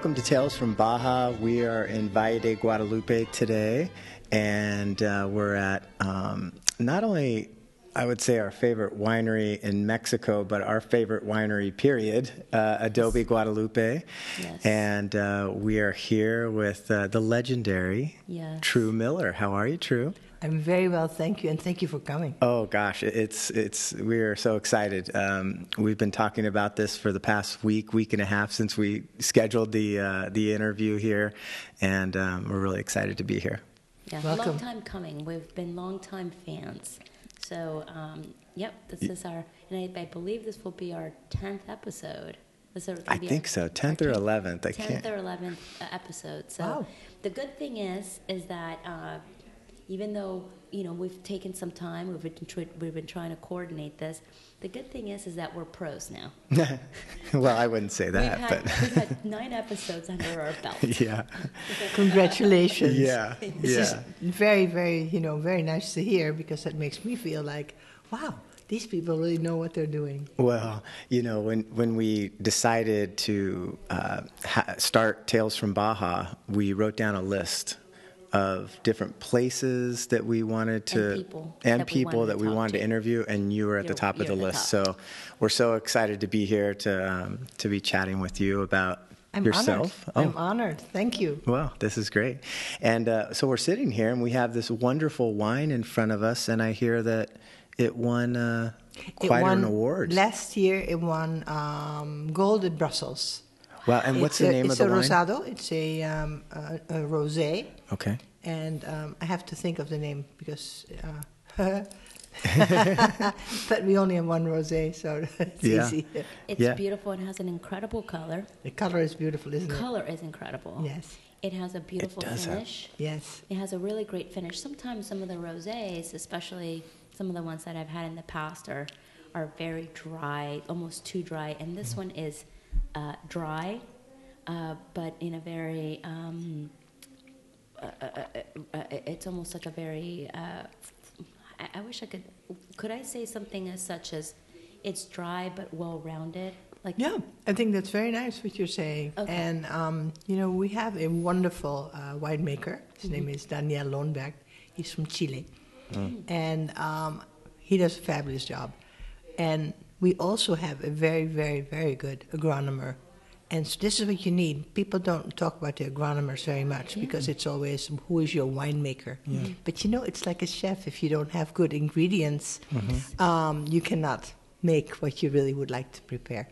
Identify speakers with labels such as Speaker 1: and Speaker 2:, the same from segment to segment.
Speaker 1: Welcome to Tales from Baja. We are in Valle de Guadalupe today, and uh, we're at um, not only, I would say, our favorite winery in Mexico, but our favorite winery, period, uh, Adobe Guadalupe.
Speaker 2: Yes.
Speaker 1: And uh, we are here with uh, the legendary
Speaker 2: Yes.
Speaker 1: Tru Miller. How are you, Tru?
Speaker 3: I'm very well, thank you, and thank you for coming.
Speaker 1: Oh gosh, it's it's we are so excited. Um, we've been talking about this for the past week, week and a half since we scheduled the uh, the interview here, and um, we're really excited to be here.
Speaker 2: Yeah,
Speaker 3: Welcome.
Speaker 2: long time coming. We've been long time fans. So, um, yep, this is our, and I, I believe this will be our 10th episode. This is
Speaker 1: I think so, 10th or 11th, I
Speaker 2: 10th
Speaker 1: can't-
Speaker 2: or 11th uh, episode. So,
Speaker 3: Wow.
Speaker 2: the good thing is, is that uh, even though, you know, we've taken some time, we've been, tr- we've been trying to coordinate this, the good thing is, is that we're pros now.
Speaker 1: well, I wouldn't say
Speaker 2: we've,
Speaker 1: that,
Speaker 2: had,
Speaker 1: but
Speaker 2: we've had nine episodes under our belt.
Speaker 1: yeah,
Speaker 3: Congratulations.
Speaker 1: yeah,
Speaker 3: This is
Speaker 1: yeah.
Speaker 3: very, very, you know, very nice to hear because that makes me feel like, wow, these people really know what they're doing.
Speaker 1: Well, you know, when when we decided to uh, ha- start Tales from Baja, we wrote down a list of different places that we wanted to
Speaker 2: And people
Speaker 1: and
Speaker 2: that we
Speaker 1: people
Speaker 2: wanted
Speaker 1: that
Speaker 2: to
Speaker 1: we wanted to
Speaker 2: to.
Speaker 1: interview, and you were at the
Speaker 2: You're-
Speaker 1: top of the
Speaker 2: the
Speaker 1: list.
Speaker 2: top.
Speaker 1: So we're so excited to be here to um, to be chatting with you about
Speaker 3: I'm
Speaker 1: yourself. Oh.
Speaker 3: honored. I'm honored. Thank you.
Speaker 1: Well, this is great. And uh, so we're sitting here and we have this wonderful wine in front of us, and I hear that it won uh,
Speaker 3: It
Speaker 1: quite
Speaker 3: won
Speaker 1: an award.
Speaker 3: Last year, it won um, gold at Brussels.
Speaker 1: Wow, and what's
Speaker 3: It's
Speaker 1: the
Speaker 3: a-
Speaker 1: name of
Speaker 3: it's a? Rosado. It's a, um, a, a rosé,
Speaker 1: Okay.
Speaker 3: and um, I have to think of the name because. Uh, but we only have one rosé, so it's
Speaker 1: Yeah.
Speaker 3: easy.
Speaker 2: It's
Speaker 1: Yeah.
Speaker 2: beautiful and has an incredible color.
Speaker 3: The color is beautiful, isn't it?
Speaker 2: The color is incredible.
Speaker 3: Yes.
Speaker 2: It has a beautiful
Speaker 1: does have-
Speaker 2: finish.
Speaker 3: Yes.
Speaker 2: It has a really great finish. Sometimes some of the rosés, especially some of the ones that I've had in the past, are are very dry, almost too dry. And this one is uh, dry, uh, but in a very um, uh, uh, uh, uh, it's almost like a very. Uh, I, I wish I could. Could I say something as such as it's dry but well rounded? Like
Speaker 3: Yeah, I think that's very nice what you're saying.
Speaker 2: Okay.
Speaker 3: And, um, you know, we have a wonderful uh, winemaker. His name is Daniel Lohnberg. He's from Chile. And um, he does a fabulous job. And we also have a very, very, very good agronomer. And so this is what you need. People don't talk about the agronomers very much because it's always who is your winemaker. But you know, it's like a chef. If you don't have good ingredients, um, you cannot make what you really would like to prepare.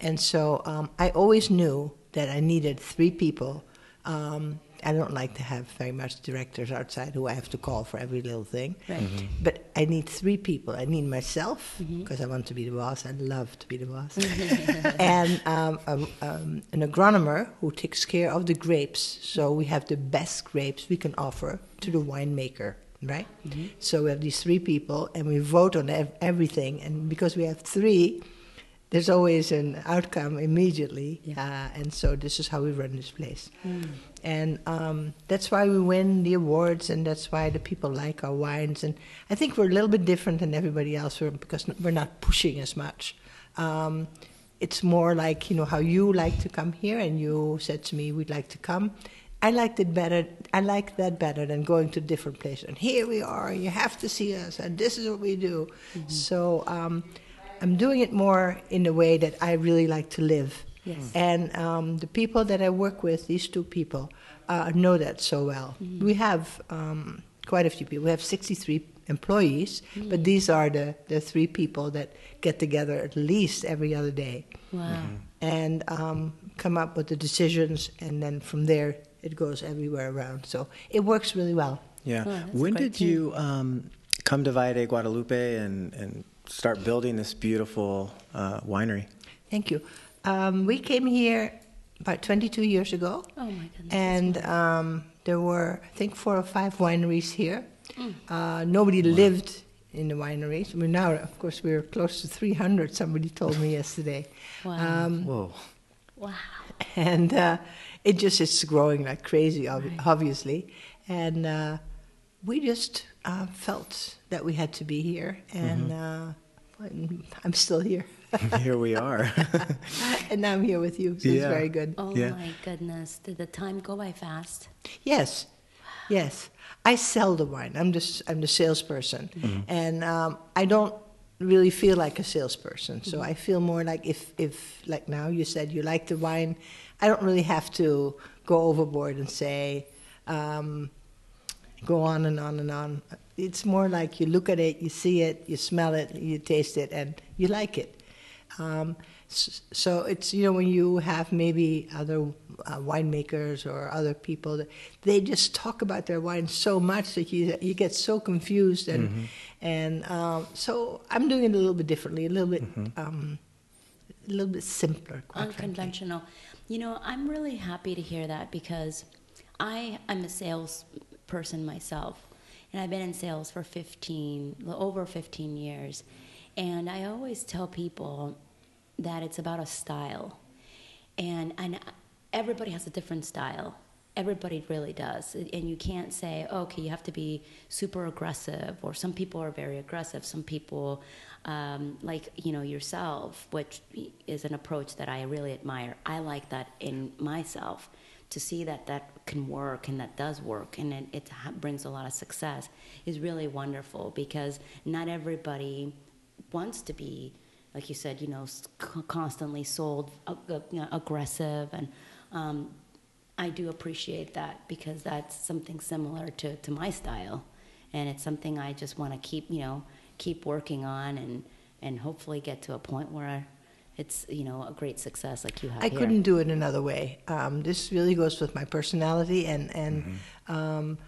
Speaker 3: And so um, I always knew that I needed three people. Um, I don't like to have very much directors outside who I have to call for every little thing.
Speaker 2: Right. Mhm.
Speaker 3: But I need three people. I need myself because I want to be the boss. I love to be the boss. and um, um, um, an agronomer who takes care of the grapes. So we have the best grapes we can offer to the winemaker, right? So we have these three people and we vote on ev- everything. And because we have three, there's always an outcome immediately. Uh, and so this is how we run this place. And um, that's why we win the awards, and that's why the people like our wines. And I think we're a little bit different than everybody else we're- because we're not pushing as much. Um, it's more like you know how you like to come here, and you said to me we'd like to come. I liked it better. I like that better than going to different places. And here we are. You have to see us, and this is what we do. So um, I'm doing it more in the way that I really like to live.
Speaker 2: Yes.
Speaker 3: And um, the people that I work with, these two people, uh, know that so well. We have um, quite a few people. We have 63 employees, but these are the, the three people that get together at least every other day
Speaker 2: Wow.
Speaker 3: and um, come up with the decisions, and then from there it goes everywhere around. So it works really well.
Speaker 1: Yeah.
Speaker 2: Oh,
Speaker 1: when
Speaker 2: great
Speaker 1: did you um, come to Valle de Guadalupe and, and start building this beautiful uh, winery?
Speaker 3: Thank you. Um, we came here about 22 years ago.
Speaker 2: Oh my goodness.
Speaker 3: And um, there were, I think, four or five wineries here.
Speaker 2: Mm.
Speaker 3: Uh, nobody lived in the wineries. I mean, now, of course, we're close to 300, somebody told me yesterday.
Speaker 2: Wow.
Speaker 3: Um,
Speaker 1: Whoa.
Speaker 2: wow.
Speaker 3: and uh, it just is growing like crazy, ob- obviously. And uh, we just uh, felt that we had to be here, and uh, I'm still here.
Speaker 1: here we are.
Speaker 3: and now I'm here with you, so it's very good.
Speaker 2: Oh
Speaker 1: Yeah.
Speaker 2: my goodness, did the time go by fast?
Speaker 3: Yes, yes. I sell the wine. I'm just I'm the salesperson, and um, I don't really feel like a salesperson. So I feel more like if if like now you said you like the wine, I don't really have to go overboard and say. Um, go on and on and on. It's more like you look at it, you see it, you smell it, you taste it, and you like it. Um, so it's you know when you have maybe other uh, winemakers or other people, that they just talk about their wine so much that you you get so confused and and um, so I'm doing it a little bit differently, a little bit um, a little bit simpler, quite frankly.
Speaker 2: Unconventional. You know, I'm really happy to hear that because I am a sales person myself, and I've been in sales for 15, over 15 years, and I always tell people that it's about a style, and and everybody has a different style. Everybody really does, and you can't say, okay, you have to be super aggressive, or some people are very aggressive. Some people, um, like you know yourself, which is an approach that I really admire. I like that in myself to see that that can work and that does work and it, it brings a lot of success is really wonderful because not everybody wants to be like you said you know constantly sold uh, uh, you know, aggressive and um, i do appreciate that because that's something similar to, to my style and it's something i just want to keep you know keep working on and and hopefully get to a point where it's you know a great success like you have
Speaker 3: I
Speaker 2: here.
Speaker 3: couldn't do it another way. Um, this really goes with my personality, and and um,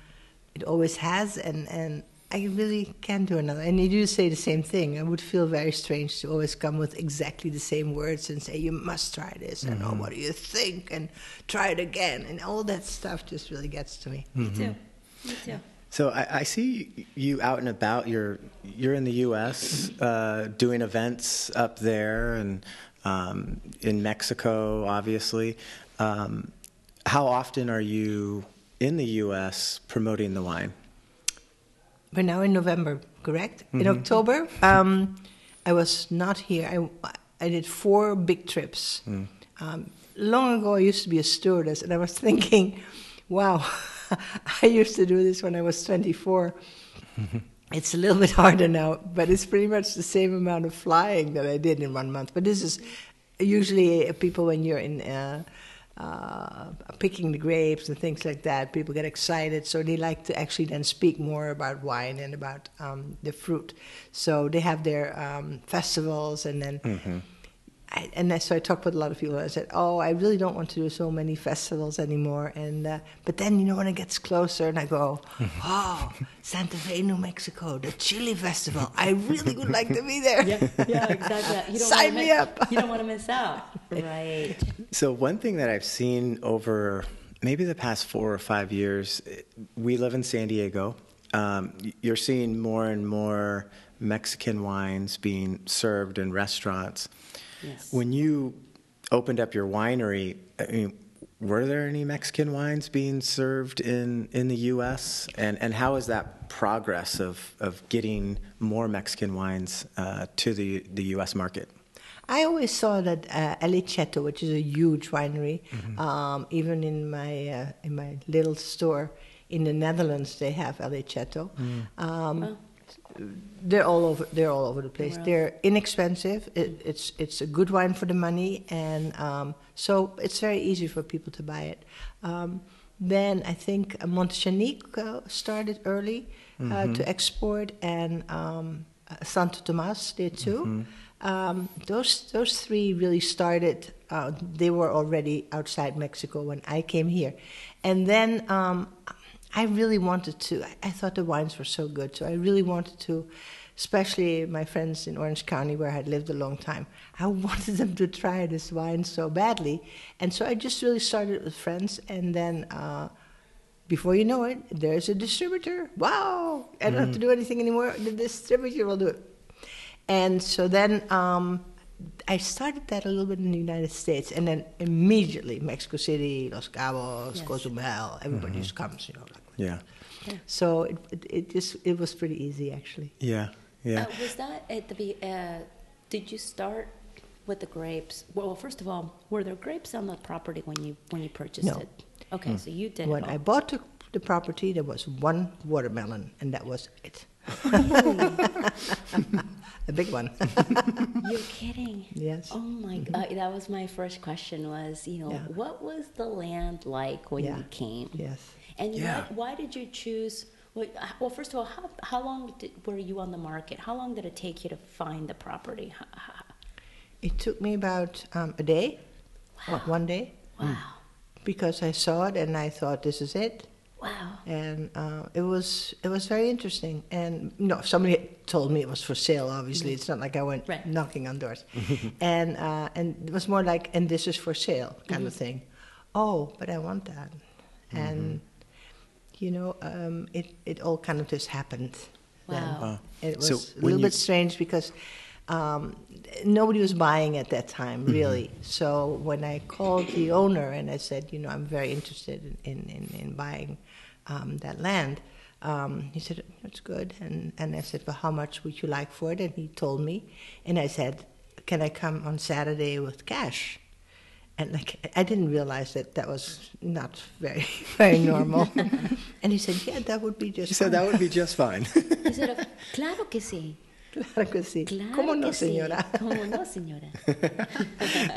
Speaker 3: it always has, and and I really can't do another. And you do say the same thing. I would feel very strange to always come with exactly the same words and say you must try this, and oh, what do you think, and try it again, and all that stuff just really gets to me.
Speaker 2: Me too. Me too.
Speaker 1: So I, I see you out and about. You're you're in the U.S. Uh, doing events up there and um, in Mexico, obviously. Um, how often are you in the U.S. promoting the wine?
Speaker 3: We're now in November, correct? In October, um, I was not here. I, I did four big trips. Um, long ago, I used to be a stewardess, and I was thinking, wow, I used to do this when I was 24. it's a little bit harder now, but it's pretty much the same amount of flying that I did in one month. But this is usually people when you're in. Uh, uh, picking the grapes and things like that. People get excited, so they like to actually then speak more about wine and about um, the fruit. So they have their um, festivals, and then. I, and then, so I talked with a lot of people. And I said, "Oh, I really don't want to do so many festivals anymore." And uh, but then you know when it gets closer, and I go, "Oh, Santa Fe, New Mexico, the Chili Festival. I really would like to be there."
Speaker 2: Yeah, yeah, exactly. You don't
Speaker 3: Sign
Speaker 2: wanna
Speaker 3: me
Speaker 2: mi-
Speaker 3: up.
Speaker 2: You don't want to miss out. Right.
Speaker 1: So one thing that I've seen over maybe the past four or five years, we live in San Diego. Um, you're seeing more and more Mexican wines being served in restaurants.
Speaker 2: Yes.
Speaker 1: When you opened up your winery, I mean, were there any Mexican wines being served in, in the U.S. and and how is that progress of, of getting more Mexican wines uh, to the the U.S. market?
Speaker 3: I always saw that uh, El Cheto, which is a huge winery, um, even in my uh, in my little store in the Netherlands, they have El Cheto. Um, They're all over. They're all over the place. They're inexpensive. It, it's it's a good wine for the money, and um, so it's very easy for people to buy it. Um, then I think Monte Xanic uh, started early uh, to export, and um, uh, Santo Tomas did too. Um, those those three really started. Uh, they were already outside Mexico when I came here, and then um, I really wanted to. I, I thought the wines were so good, so I really wanted to. Especially my friends in Orange County, where I had lived a long time, I wanted them to try this wine so badly, and so I just really started with friends, and then. Uh, before you know it, there's a distributor. Wow! I don't have to do anything anymore. The distributor will do it. And so then um, I started that a little bit in the United States, and then immediately Mexico City, Los Cabos,
Speaker 2: Yes.
Speaker 3: Cozumel, everybody just comes, you know. Like,
Speaker 1: Yeah,
Speaker 3: so it, it, it just it was pretty easy actually.
Speaker 1: yeah, yeah.
Speaker 2: Uh, was that at the be- uh, Did you start with the grapes. Well, first of all, were there grapes on the property when you when you purchased
Speaker 3: No.
Speaker 2: it? Okay, so you did.
Speaker 3: When
Speaker 2: it
Speaker 3: I bought the, the property, there was one watermelon, and that was it. a big one.
Speaker 2: You're kidding.
Speaker 3: Yes.
Speaker 2: Oh my god, that was my first question. Was you know
Speaker 3: Yeah.
Speaker 2: what was the land like when
Speaker 3: Yeah.
Speaker 2: you came?
Speaker 3: yes.
Speaker 2: And
Speaker 1: Yeah.
Speaker 2: why, why did you choose? Well, well, first of all, how, how long did, were you on the market? How long did it take you to find the property?
Speaker 3: It took me about um, a day, or one day,
Speaker 2: Wow,
Speaker 3: because I saw it and I thought, this is it.
Speaker 2: wow.
Speaker 3: and uh, it was it was very interesting. And you know, somebody told me it was for sale. Obviously, it's not like I went
Speaker 2: Right.
Speaker 3: knocking on doors, and uh, and it was more like, and this is for sale kind of thing. Oh, but I want that, and you know, um, it it all kind of just happened. then.
Speaker 2: Wow.
Speaker 1: Wow.
Speaker 3: It was
Speaker 1: So
Speaker 3: a little
Speaker 1: you-
Speaker 3: bit strange because um, nobody was buying at that time, really. So when I called the owner and I said, you know, I'm very interested in, in, in, in buying um, that land, um, he said, that's good. And, and I said, well, how much would you like for it? And he told me. And I said, can I come on Saturday with cash? And like I didn't realize that that was not very very normal. and he said, "Yeah, that would be just."
Speaker 1: She said that would be just fine.
Speaker 2: He said, claro que sí.
Speaker 3: Claro que sí.
Speaker 2: Claro
Speaker 3: ¿Cómo no,
Speaker 2: que sí.
Speaker 3: señora?
Speaker 2: ¿Cómo no, señora?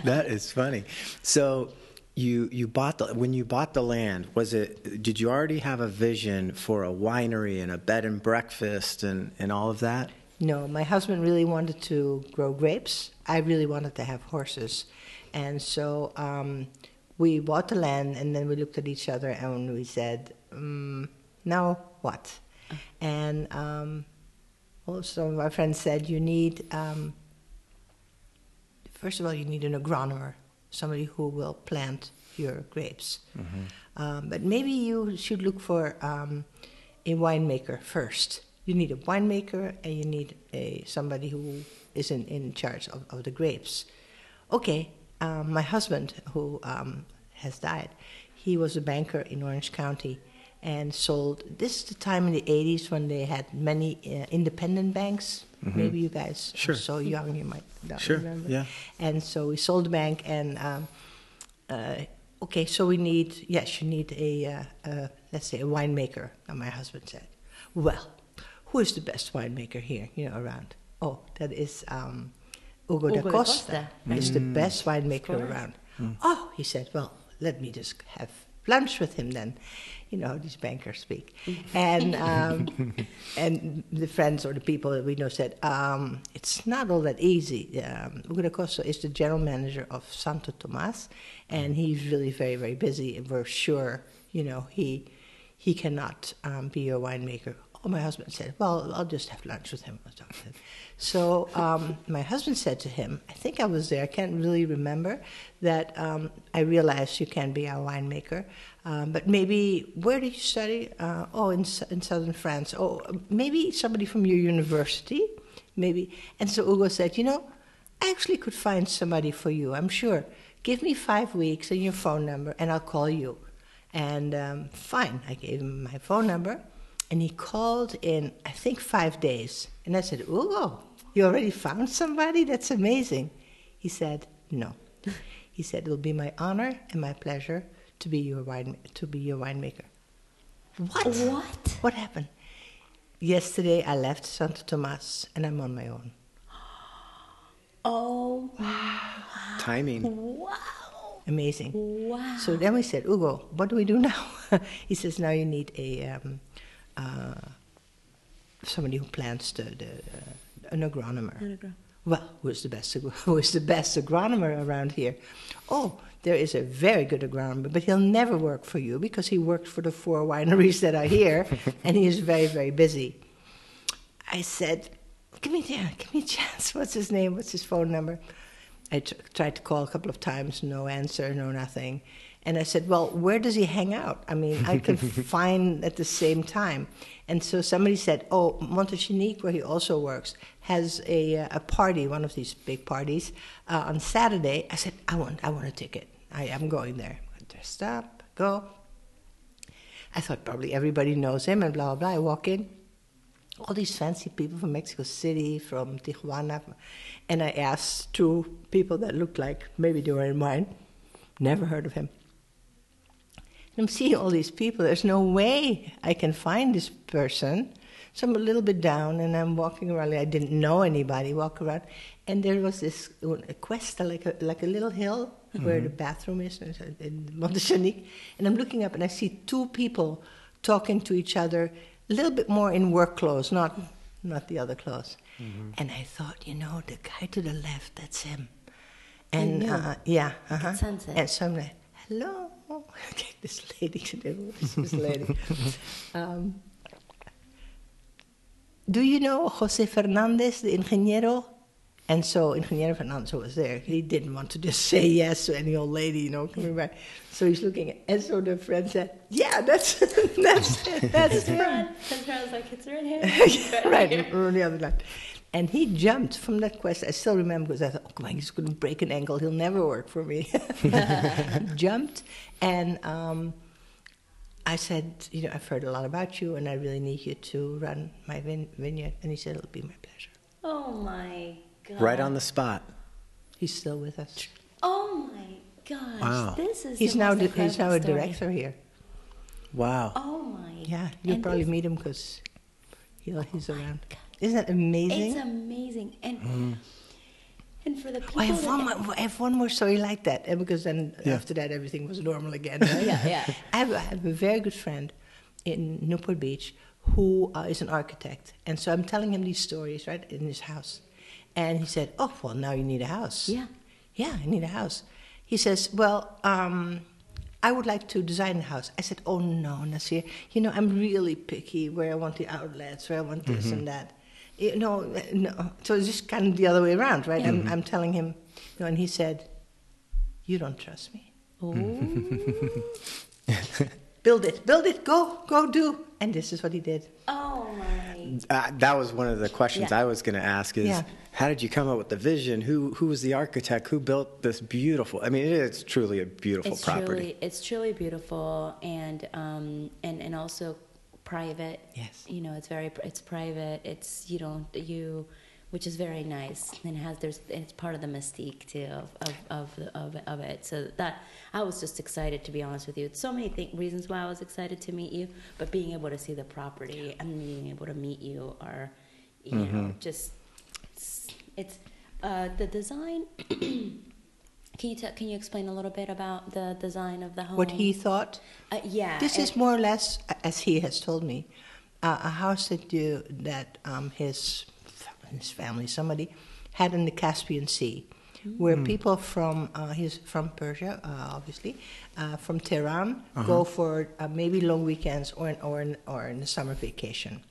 Speaker 1: that is funny. So you you bought the when you bought the land, was it did you already have a vision for a winery and a bed and breakfast and, and all of that?
Speaker 3: No, my husband really wanted to grow grapes. I really wanted to have horses. And so um, we bought the land and then we looked at each other and we said, mm, now what? And um, also, my friend said, you need, um, first of all, you need an agronomer, somebody who will plant your grapes. Um, but maybe you should look for um, a winemaker first. You need a winemaker and you need a somebody who is in, in charge of, of the grapes. Okay, um, my husband, who um, has died, he was a banker in Orange County and sold. This is the time in the 80s when they had many uh, independent banks. Maybe you guys
Speaker 1: Sure.
Speaker 3: are so young, you might not
Speaker 1: Sure,
Speaker 3: remember.
Speaker 1: yeah.
Speaker 3: And so we sold the bank, and um, uh, okay, so we need yes, you need a uh, uh, let's say a winemaker. And my husband said, "Well, who is the best winemaker here, you know, around? Oh, that is um, Hugo, da
Speaker 2: da
Speaker 3: Costa.
Speaker 2: Costa,
Speaker 3: He's the best winemaker
Speaker 2: course.
Speaker 3: around. Oh, he said, well, let me just have lunch with him then. You know these bankers speak. and um, and the friends or the people that we know said, um, it's not all that easy. Um, Hugo D'Acosta is the general manager of Santo Tomas, and he's really very, very busy, and we're sure, you know, he he cannot um, be your winemaker. Oh, my husband said, well, I'll just have lunch with him. So um, my husband said to him, I think I was there, I can't really remember, that um, I realized you can be our winemaker. Um, but maybe, where did you study? Uh, oh, in, in southern France. Oh, maybe somebody from your university? Maybe. And so Hugo said, you know, I actually could find somebody for you, I'm sure. Give me five weeks and your phone number, and I'll call you. And um, fine, I gave him my phone number, and he called in, I think, five days. And I said, Hugo, you already found somebody? That's amazing. He said, No. He said, It'll be my honor and my pleasure to be your wine to be your winemaker. What?
Speaker 2: What?
Speaker 3: What happened? Yesterday I left Santo Tomas and I'm on my own.
Speaker 2: Oh, wow.
Speaker 1: Timing.
Speaker 2: wow.
Speaker 3: Amazing.
Speaker 2: Wow.
Speaker 3: So then we said, Hugo, what do we do now? he says, now you need a um, uh, somebody who plants the, the uh, an agronomer. Well, who is the best who is the best agronomer around here? Oh, there is a very good agronomer, but he'll never work for you because he worked for the four wineries that are here, and he is very very busy. I said, "Give me yeah, give me a chance. What's his name? What's his phone number?" I t- tried to call a couple of times, no answer, no nothing. And I said, Well, where does he hang out? I mean, I can find at the same time. And so somebody said, Oh, Monte Xanic, where he also works, has a, uh, a party, one of these big parties, uh, on Saturday. I said, I want, I want a ticket. I am going there. I dressed up, go. I thought probably everybody knows him and blah, blah, blah. I walk in. all these fancy people from Mexico City, from Tijuana, and I asked two people that looked like maybe they were in mine. Never heard of him. I'm seeing all these people. There's no way I can find this person. So I'm a little bit down, and I'm walking around. I didn't know anybody. Walk around, and there was this a cuesta, like a like a little hill where the bathroom is in Monte Xanic. And I'm looking up, and I see two people talking to each other, a little bit more in work clothes, not not the other clothes. And I thought, you know, the guy to the left, that's him. And
Speaker 2: knew.
Speaker 3: uh, yeah, uh-huh. and so Hello, this lady, this lady. um, do you know Jose Fernandez, the ingeniero? And so Ingeniero Fernandez was there. He didn't want to just say yes to any old lady, you know, coming back. So he's looking at, and so the friend said, yeah, that's, that's, that's him.
Speaker 2: His friend was like, it's right here.
Speaker 3: right, on the other line. And he jumped from that quest. I still remember because I thought, oh, my, he's going to break an ankle. He'll never work for me. jumped, and um, I said, you know, I've heard a lot about you, and I really need you to run my vine- vineyard. And he said, it'll be my pleasure.
Speaker 2: Oh my god.
Speaker 1: Right on the spot.
Speaker 3: He's still with us.
Speaker 2: Oh my gosh.
Speaker 1: Wow.
Speaker 2: This is
Speaker 3: He's
Speaker 2: the
Speaker 3: now
Speaker 2: most
Speaker 3: di- he's now a
Speaker 2: incredible story.
Speaker 3: director here.
Speaker 1: Wow.
Speaker 2: Oh my.
Speaker 3: Yeah, you'll
Speaker 2: and
Speaker 3: probably meet him because he's
Speaker 2: Oh my
Speaker 3: around.
Speaker 2: God.
Speaker 3: Isn't that amazing?
Speaker 2: It's amazing. And and for the people
Speaker 3: I have,
Speaker 2: that-
Speaker 3: one more, I have one more story like that, and because then
Speaker 1: Yeah.
Speaker 3: after that everything was normal again. right?
Speaker 2: Yeah, yeah.
Speaker 3: I have, I have a very good friend in Newport Beach who uh, is an architect, and so I'm telling him these stories right in his house, and he said, "Oh, well, now you need a house."
Speaker 2: Yeah.
Speaker 3: yeah, I need a house. He says, "Well." Um, I would like to design a house. I said, "Oh no, Nasir, you know I'm really picky where I want the outlets, where I want this and that." You know, no. So it's just kind of the other way around, right? I'm, I'm telling him, you know, and he said, "You don't trust me.
Speaker 2: Oh.
Speaker 3: Build it, build it, go, go, do." And this is what he did.
Speaker 2: oh my.
Speaker 1: Uh, that was one of the questions
Speaker 2: Yeah.
Speaker 1: I was going to ask is
Speaker 3: Yeah.
Speaker 1: how did you come up with the vision? Who who was the architect? Who built this beautiful? I mean, it is truly a beautiful
Speaker 2: It's
Speaker 1: property.
Speaker 2: truly it's truly beautiful and um and and also private.
Speaker 3: Yes.
Speaker 2: You know, it's very it's private. It's you don't you which is very nice and has there's it's part of the mystique too of of of, the, of, of it so that i was just excited to be honest with you It's so many th- reasons why i was excited to meet you but being able to see the property and being able to meet you are you know just it's, it's uh, the design can you t- can you explain a little bit about the design of the home
Speaker 3: What he thought.
Speaker 2: uh, yeah
Speaker 3: This is more or less, as he has told me, uh, a house that you that um, his his family, somebody, had in the Caspian Sea, where people from uh, he's from Persia, uh, obviously, uh, from Tehran, go for uh, maybe long weekends or in, or in, or in the summer vacation.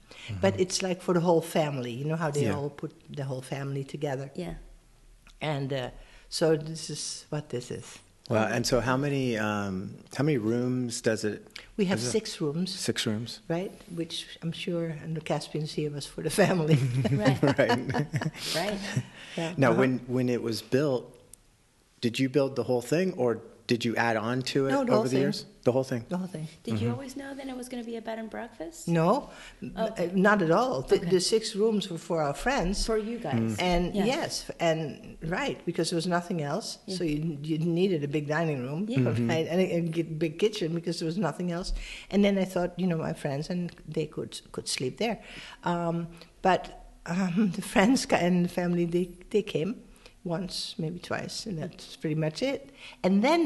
Speaker 3: But it's like for the whole family. You know how they
Speaker 1: Yeah.
Speaker 3: all put the whole family together,
Speaker 2: yeah
Speaker 3: and uh, so this is what this is.
Speaker 1: Well, and so how many um, how many rooms does it?
Speaker 3: We have
Speaker 1: it?
Speaker 3: six rooms.
Speaker 1: Six rooms.
Speaker 3: right? Which I'm sure and the Caspian Sea was for the family.
Speaker 2: right
Speaker 1: right.
Speaker 2: right
Speaker 3: Yeah.
Speaker 1: now,
Speaker 3: Uh-huh.
Speaker 1: when when it was built, did you build the whole thing, or did you add on to it
Speaker 3: No, the
Speaker 1: over the
Speaker 3: thing.
Speaker 1: years? The whole thing.
Speaker 3: the whole thing.
Speaker 2: Did you always know that it was going to be a bed and breakfast?
Speaker 3: No, uh, not at all. The,
Speaker 2: Okay.
Speaker 3: the six rooms were for our friends.
Speaker 2: For you guys.
Speaker 3: and
Speaker 2: Yeah.
Speaker 3: yes, and right because there was nothing else, so you you needed a big dining room,
Speaker 2: Yeah.
Speaker 3: right, and a, a big kitchen because there was nothing else. And then I thought, you know, my friends and they could could sleep there, um, but um, the friends ca- and the family they they came once, maybe twice, and that's pretty much it. And then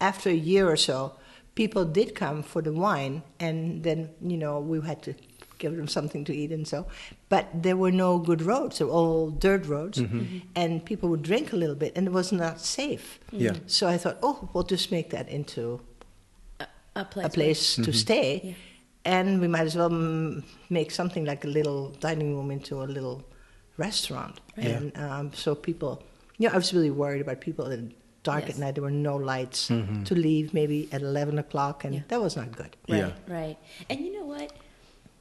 Speaker 3: after a year or so, people did come for the wine, and then you know we had to give them something to eat and so. But there were no good roads; they were all dirt roads, and people would drink a little bit, and it was not safe.
Speaker 1: Yeah.
Speaker 3: So I thought, oh, we'll just make that into
Speaker 2: a, a place.
Speaker 3: a place to stay,
Speaker 2: Yeah.
Speaker 3: and we might as well mm, make something like a little dining room into a little restaurant.
Speaker 1: Right.
Speaker 3: And um, so people, you know, I was really worried about people in dark
Speaker 2: Yes.
Speaker 3: at night. There were no lights to leave maybe at eleven o'clock, and
Speaker 2: Yeah.
Speaker 3: that was not good.
Speaker 2: Right,
Speaker 1: Yeah.
Speaker 2: right. And you know what?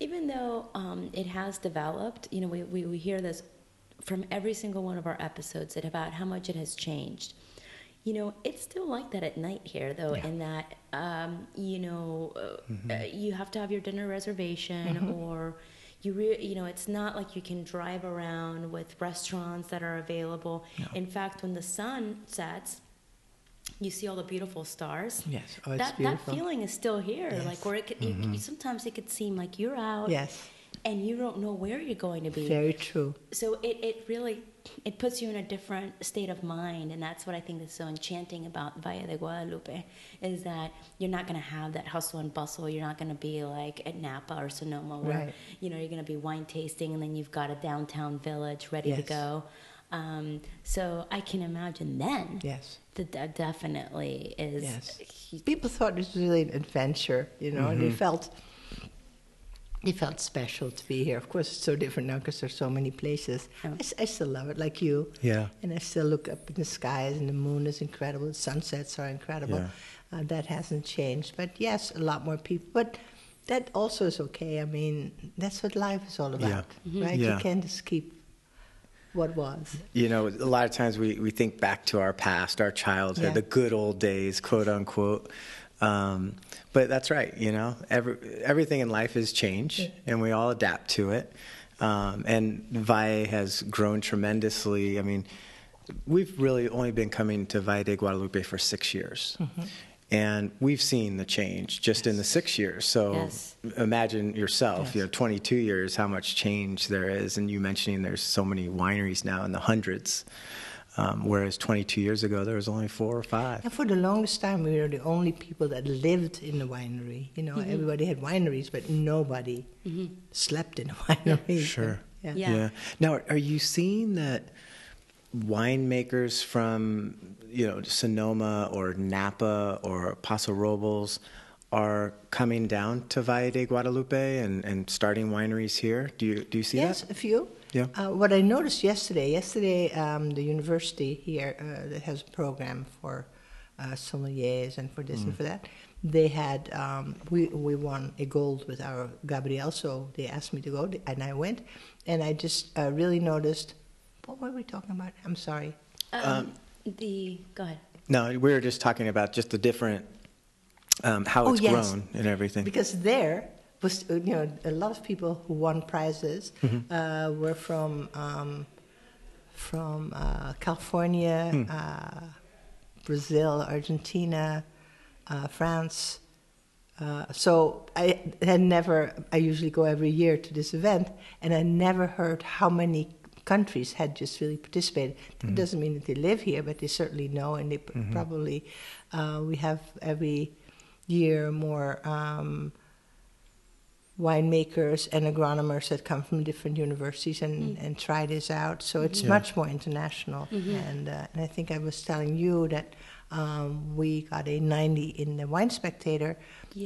Speaker 2: Even though um, it has developed, you know, we, we, we hear this from every single one of our episodes that about how much it has changed. You know, it's still like that at night here, though, in that, um, you know, uh, uh, you have to have your dinner reservation or, you re- you know it's not like you can drive around with restaurants that are available. In fact, when the sun sets, you see all the beautiful stars.
Speaker 3: Yes. Oh, it's
Speaker 2: that
Speaker 3: beautiful.
Speaker 2: that feeling is still here.
Speaker 3: Yes.
Speaker 2: Like where it could, you- mm-hmm. sometimes it could seem like you're out.
Speaker 3: Yes.
Speaker 2: And you don't know where you're going to be
Speaker 3: Very true.
Speaker 2: so it, it really it puts you in a different state of mind and that's what i think is so enchanting about valle de guadalupe is that you're not going to have that hustle and bustle you're not going to be like at napa or sonoma where
Speaker 3: Right.
Speaker 2: you know you're going to be wine tasting and then you've got a downtown village ready to go um, so i can imagine then
Speaker 3: Yes.
Speaker 2: that that definitely is
Speaker 3: Yes.
Speaker 2: he-
Speaker 3: People thought this was really an adventure, you know, and they felt they felt special to be here. Of course, it's so different now because there's so many places.
Speaker 2: I
Speaker 3: I, s- I still love it, like you.
Speaker 1: Yeah.
Speaker 3: And I still look up in the skies, and the moon is incredible. The sunsets are incredible.
Speaker 1: Yeah.
Speaker 3: Uh, that hasn't changed. But yes, a lot more people. But that also is okay. I mean, that's what life is all about, right?
Speaker 1: Yeah.
Speaker 3: You can't just keep what was.
Speaker 1: You know, a lot of times we, we think back to our past, our childhood,
Speaker 3: Yeah.
Speaker 1: the good old days, quote unquote. Um, but that's right, you know, every, everything in life is change, and we all adapt to it. Um, and Valle has grown tremendously. I mean, we've really only been coming to Valle de Guadalupe for six years. And we've seen the change just in the six years. So
Speaker 2: Yes.
Speaker 1: imagine yourself,
Speaker 3: Yes.
Speaker 1: you know, 22 years, how much change there is. And you mentioning there's so many wineries now in the hundreds, um, whereas 22 years ago there was only four or five.
Speaker 3: And for the longest time, we were the only people that lived in the winery. You know,
Speaker 2: Mm-hmm.
Speaker 3: everybody had wineries, but nobody slept in a winery.
Speaker 1: Sure.
Speaker 3: Yeah.
Speaker 2: Yeah.
Speaker 1: Now, are you seeing that winemakers from, you know, Sonoma or Napa or Paso Robles are coming down to Valle de Guadalupe and, and starting wineries here? Do you do you see
Speaker 3: Yes,
Speaker 1: that?
Speaker 3: a few.
Speaker 1: Yeah.
Speaker 3: Uh, what I noticed yesterday, yesterday, um, the university here uh, that has a program for uh, sommeliers and for this
Speaker 1: Mm.
Speaker 3: and for that, they had um, we we won a gold with our Gabriel, so they asked me to go, and I went, and I just uh, really noticed. What were we talking about? I'm sorry.
Speaker 2: um, the go ahead
Speaker 1: No, we were just talking about just the different um, how
Speaker 3: Oh,
Speaker 1: it's
Speaker 3: yes.
Speaker 1: grown and everything.
Speaker 3: Because there was, uh, you know, a lot of people who won prizes uh, were from um, from uh, California, uh, Brazil, Argentina, uh, France. Uh, so I had never. I usually go every year to this event, and I never heard how many countries had just really participated. That doesn't mean that they live here, but they certainly know, and they p- probably. Uh, we have every year more um, winemakers and agronomers that come from different universities and, and try this out. So it's
Speaker 1: Yeah.
Speaker 3: much more international. And, uh, and I think I was telling you that um, we got a 90 in the Wine Spectator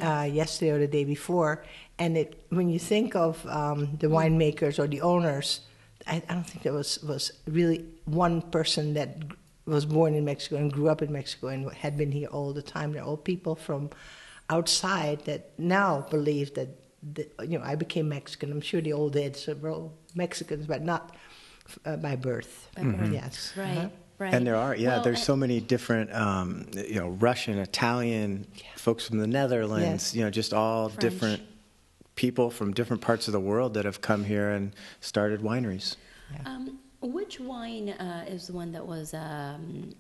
Speaker 3: uh, yesterday or the day before. And it, when you think of um, the winemakers or the owners, I, I don't think there was, was really one person that was born in Mexico and grew up in Mexico and had been here all the time. They're all people from outside that now believe that, the, you know, I became Mexican. I'm sure the old days were all Mexicans, but not uh, by birth.
Speaker 2: By birth.
Speaker 3: Yes.
Speaker 2: right
Speaker 3: Uh-huh.
Speaker 2: right
Speaker 1: And there are, yeah,
Speaker 2: Well,
Speaker 1: there's
Speaker 2: I-
Speaker 1: so many different, um, you know, Russian, Italian, folks from the Netherlands,
Speaker 3: Yes.
Speaker 1: you know, just all
Speaker 2: French.
Speaker 1: different people from different parts of the world that have come here and started wineries.
Speaker 2: Um, which wine uh, is the one that was um,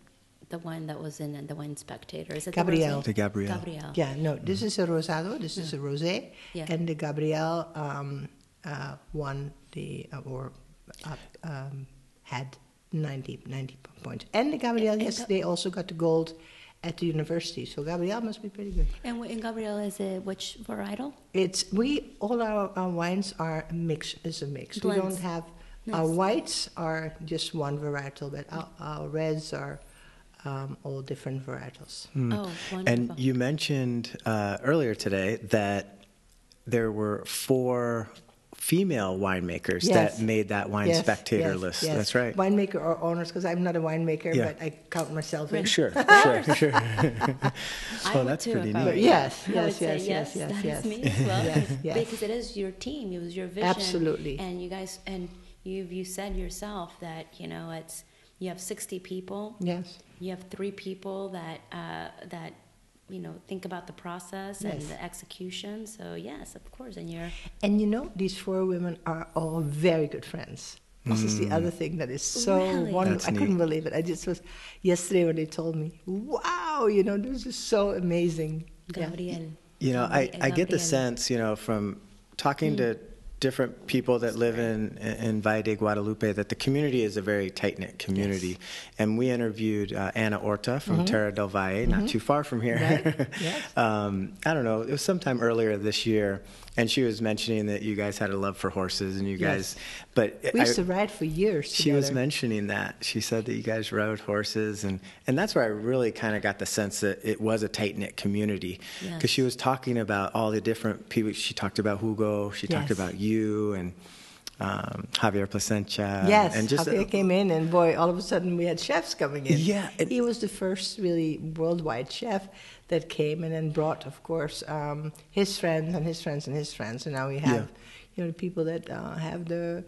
Speaker 2: the one that was in the Wine Spectator? Is it
Speaker 3: Gabriel.
Speaker 2: The,
Speaker 1: The
Speaker 2: rosé?
Speaker 1: Gabriel.
Speaker 2: Gabriel.
Speaker 3: Yeah, no, this is a rosado, this is a rosé,
Speaker 2: Yeah.
Speaker 3: and the Gabriel um, uh, won the, uh, or uh, um, had 90, 90 points. And the Gabriel
Speaker 2: And- and
Speaker 3: yesterday also got the gold at the university, so Gabriel must be pretty good.
Speaker 2: And w- in Gabriel is it which varietal?
Speaker 3: It's we all our, our wines are a mix is a mix. We don't have our whites are just one varietal, but our, our reds are um, all different varietals.
Speaker 2: Oh, wonderful.
Speaker 1: And you mentioned uh, earlier today that there were four female winemakers
Speaker 3: Yes.
Speaker 1: that made that wine
Speaker 3: Yes,
Speaker 1: spectator
Speaker 3: yes,
Speaker 1: list.
Speaker 3: yes.
Speaker 1: That's right.
Speaker 3: Winemaker or owners, because I'm not a winemaker,
Speaker 1: Yeah.
Speaker 3: but I count myself in.
Speaker 1: Sure, sure, sure.
Speaker 2: I
Speaker 1: Oh, that's
Speaker 2: too
Speaker 1: pretty neat.
Speaker 2: were
Speaker 3: yes, yes, yes, yes, yes,
Speaker 2: that
Speaker 3: yes.
Speaker 2: is me as well.
Speaker 3: Yes, yes.
Speaker 2: Because it is your team. It was your vision.
Speaker 3: Absolutely.
Speaker 2: And you guys, and you you said yourself that you know it's you have 60 people.
Speaker 3: Yes.
Speaker 2: You have three people that uh, that you know, think about the process and the execution. So yes, of course, and you're
Speaker 3: And you know, these four women are all very good friends. This is the mm. other thing that is so
Speaker 2: Really?
Speaker 3: wonderful.
Speaker 1: That's
Speaker 3: I couldn't
Speaker 1: neat.
Speaker 3: believe it. I just was yesterday when they told me, "Wow, you know, this is so amazing." Yeah.
Speaker 1: You know, I, I get the sense, you know, from talking to mm. Different people that live in in Valle de Guadalupe that the community is a very tight knit community. And we interviewed uh, Anna Orta from Terra del Valle, not too far from here.
Speaker 3: Right. Yes.
Speaker 1: um, I don't know, it was sometime earlier this year, and she was mentioning that you guys had a love for horses, and you
Speaker 3: Yes.
Speaker 1: guys, but
Speaker 3: We used
Speaker 1: I-
Speaker 3: to ride for years.
Speaker 1: she was mentioning that. She said that you guys rode horses, and, and that's where I really kind of got the sense that it was a tight knit community. Because she was talking about all the different people. She talked about Hugo, she talked about you, and um, Javier Plascencia.
Speaker 3: Yes,
Speaker 1: and just
Speaker 3: Javier came in, and boy, all of a sudden we had chefs coming in.
Speaker 1: Yeah, and-
Speaker 3: he was the first really worldwide chef that came and then brought, of course, um, his friends and his friends and his friends, and now we have,
Speaker 1: Yeah.
Speaker 3: you know, the people that uh, have the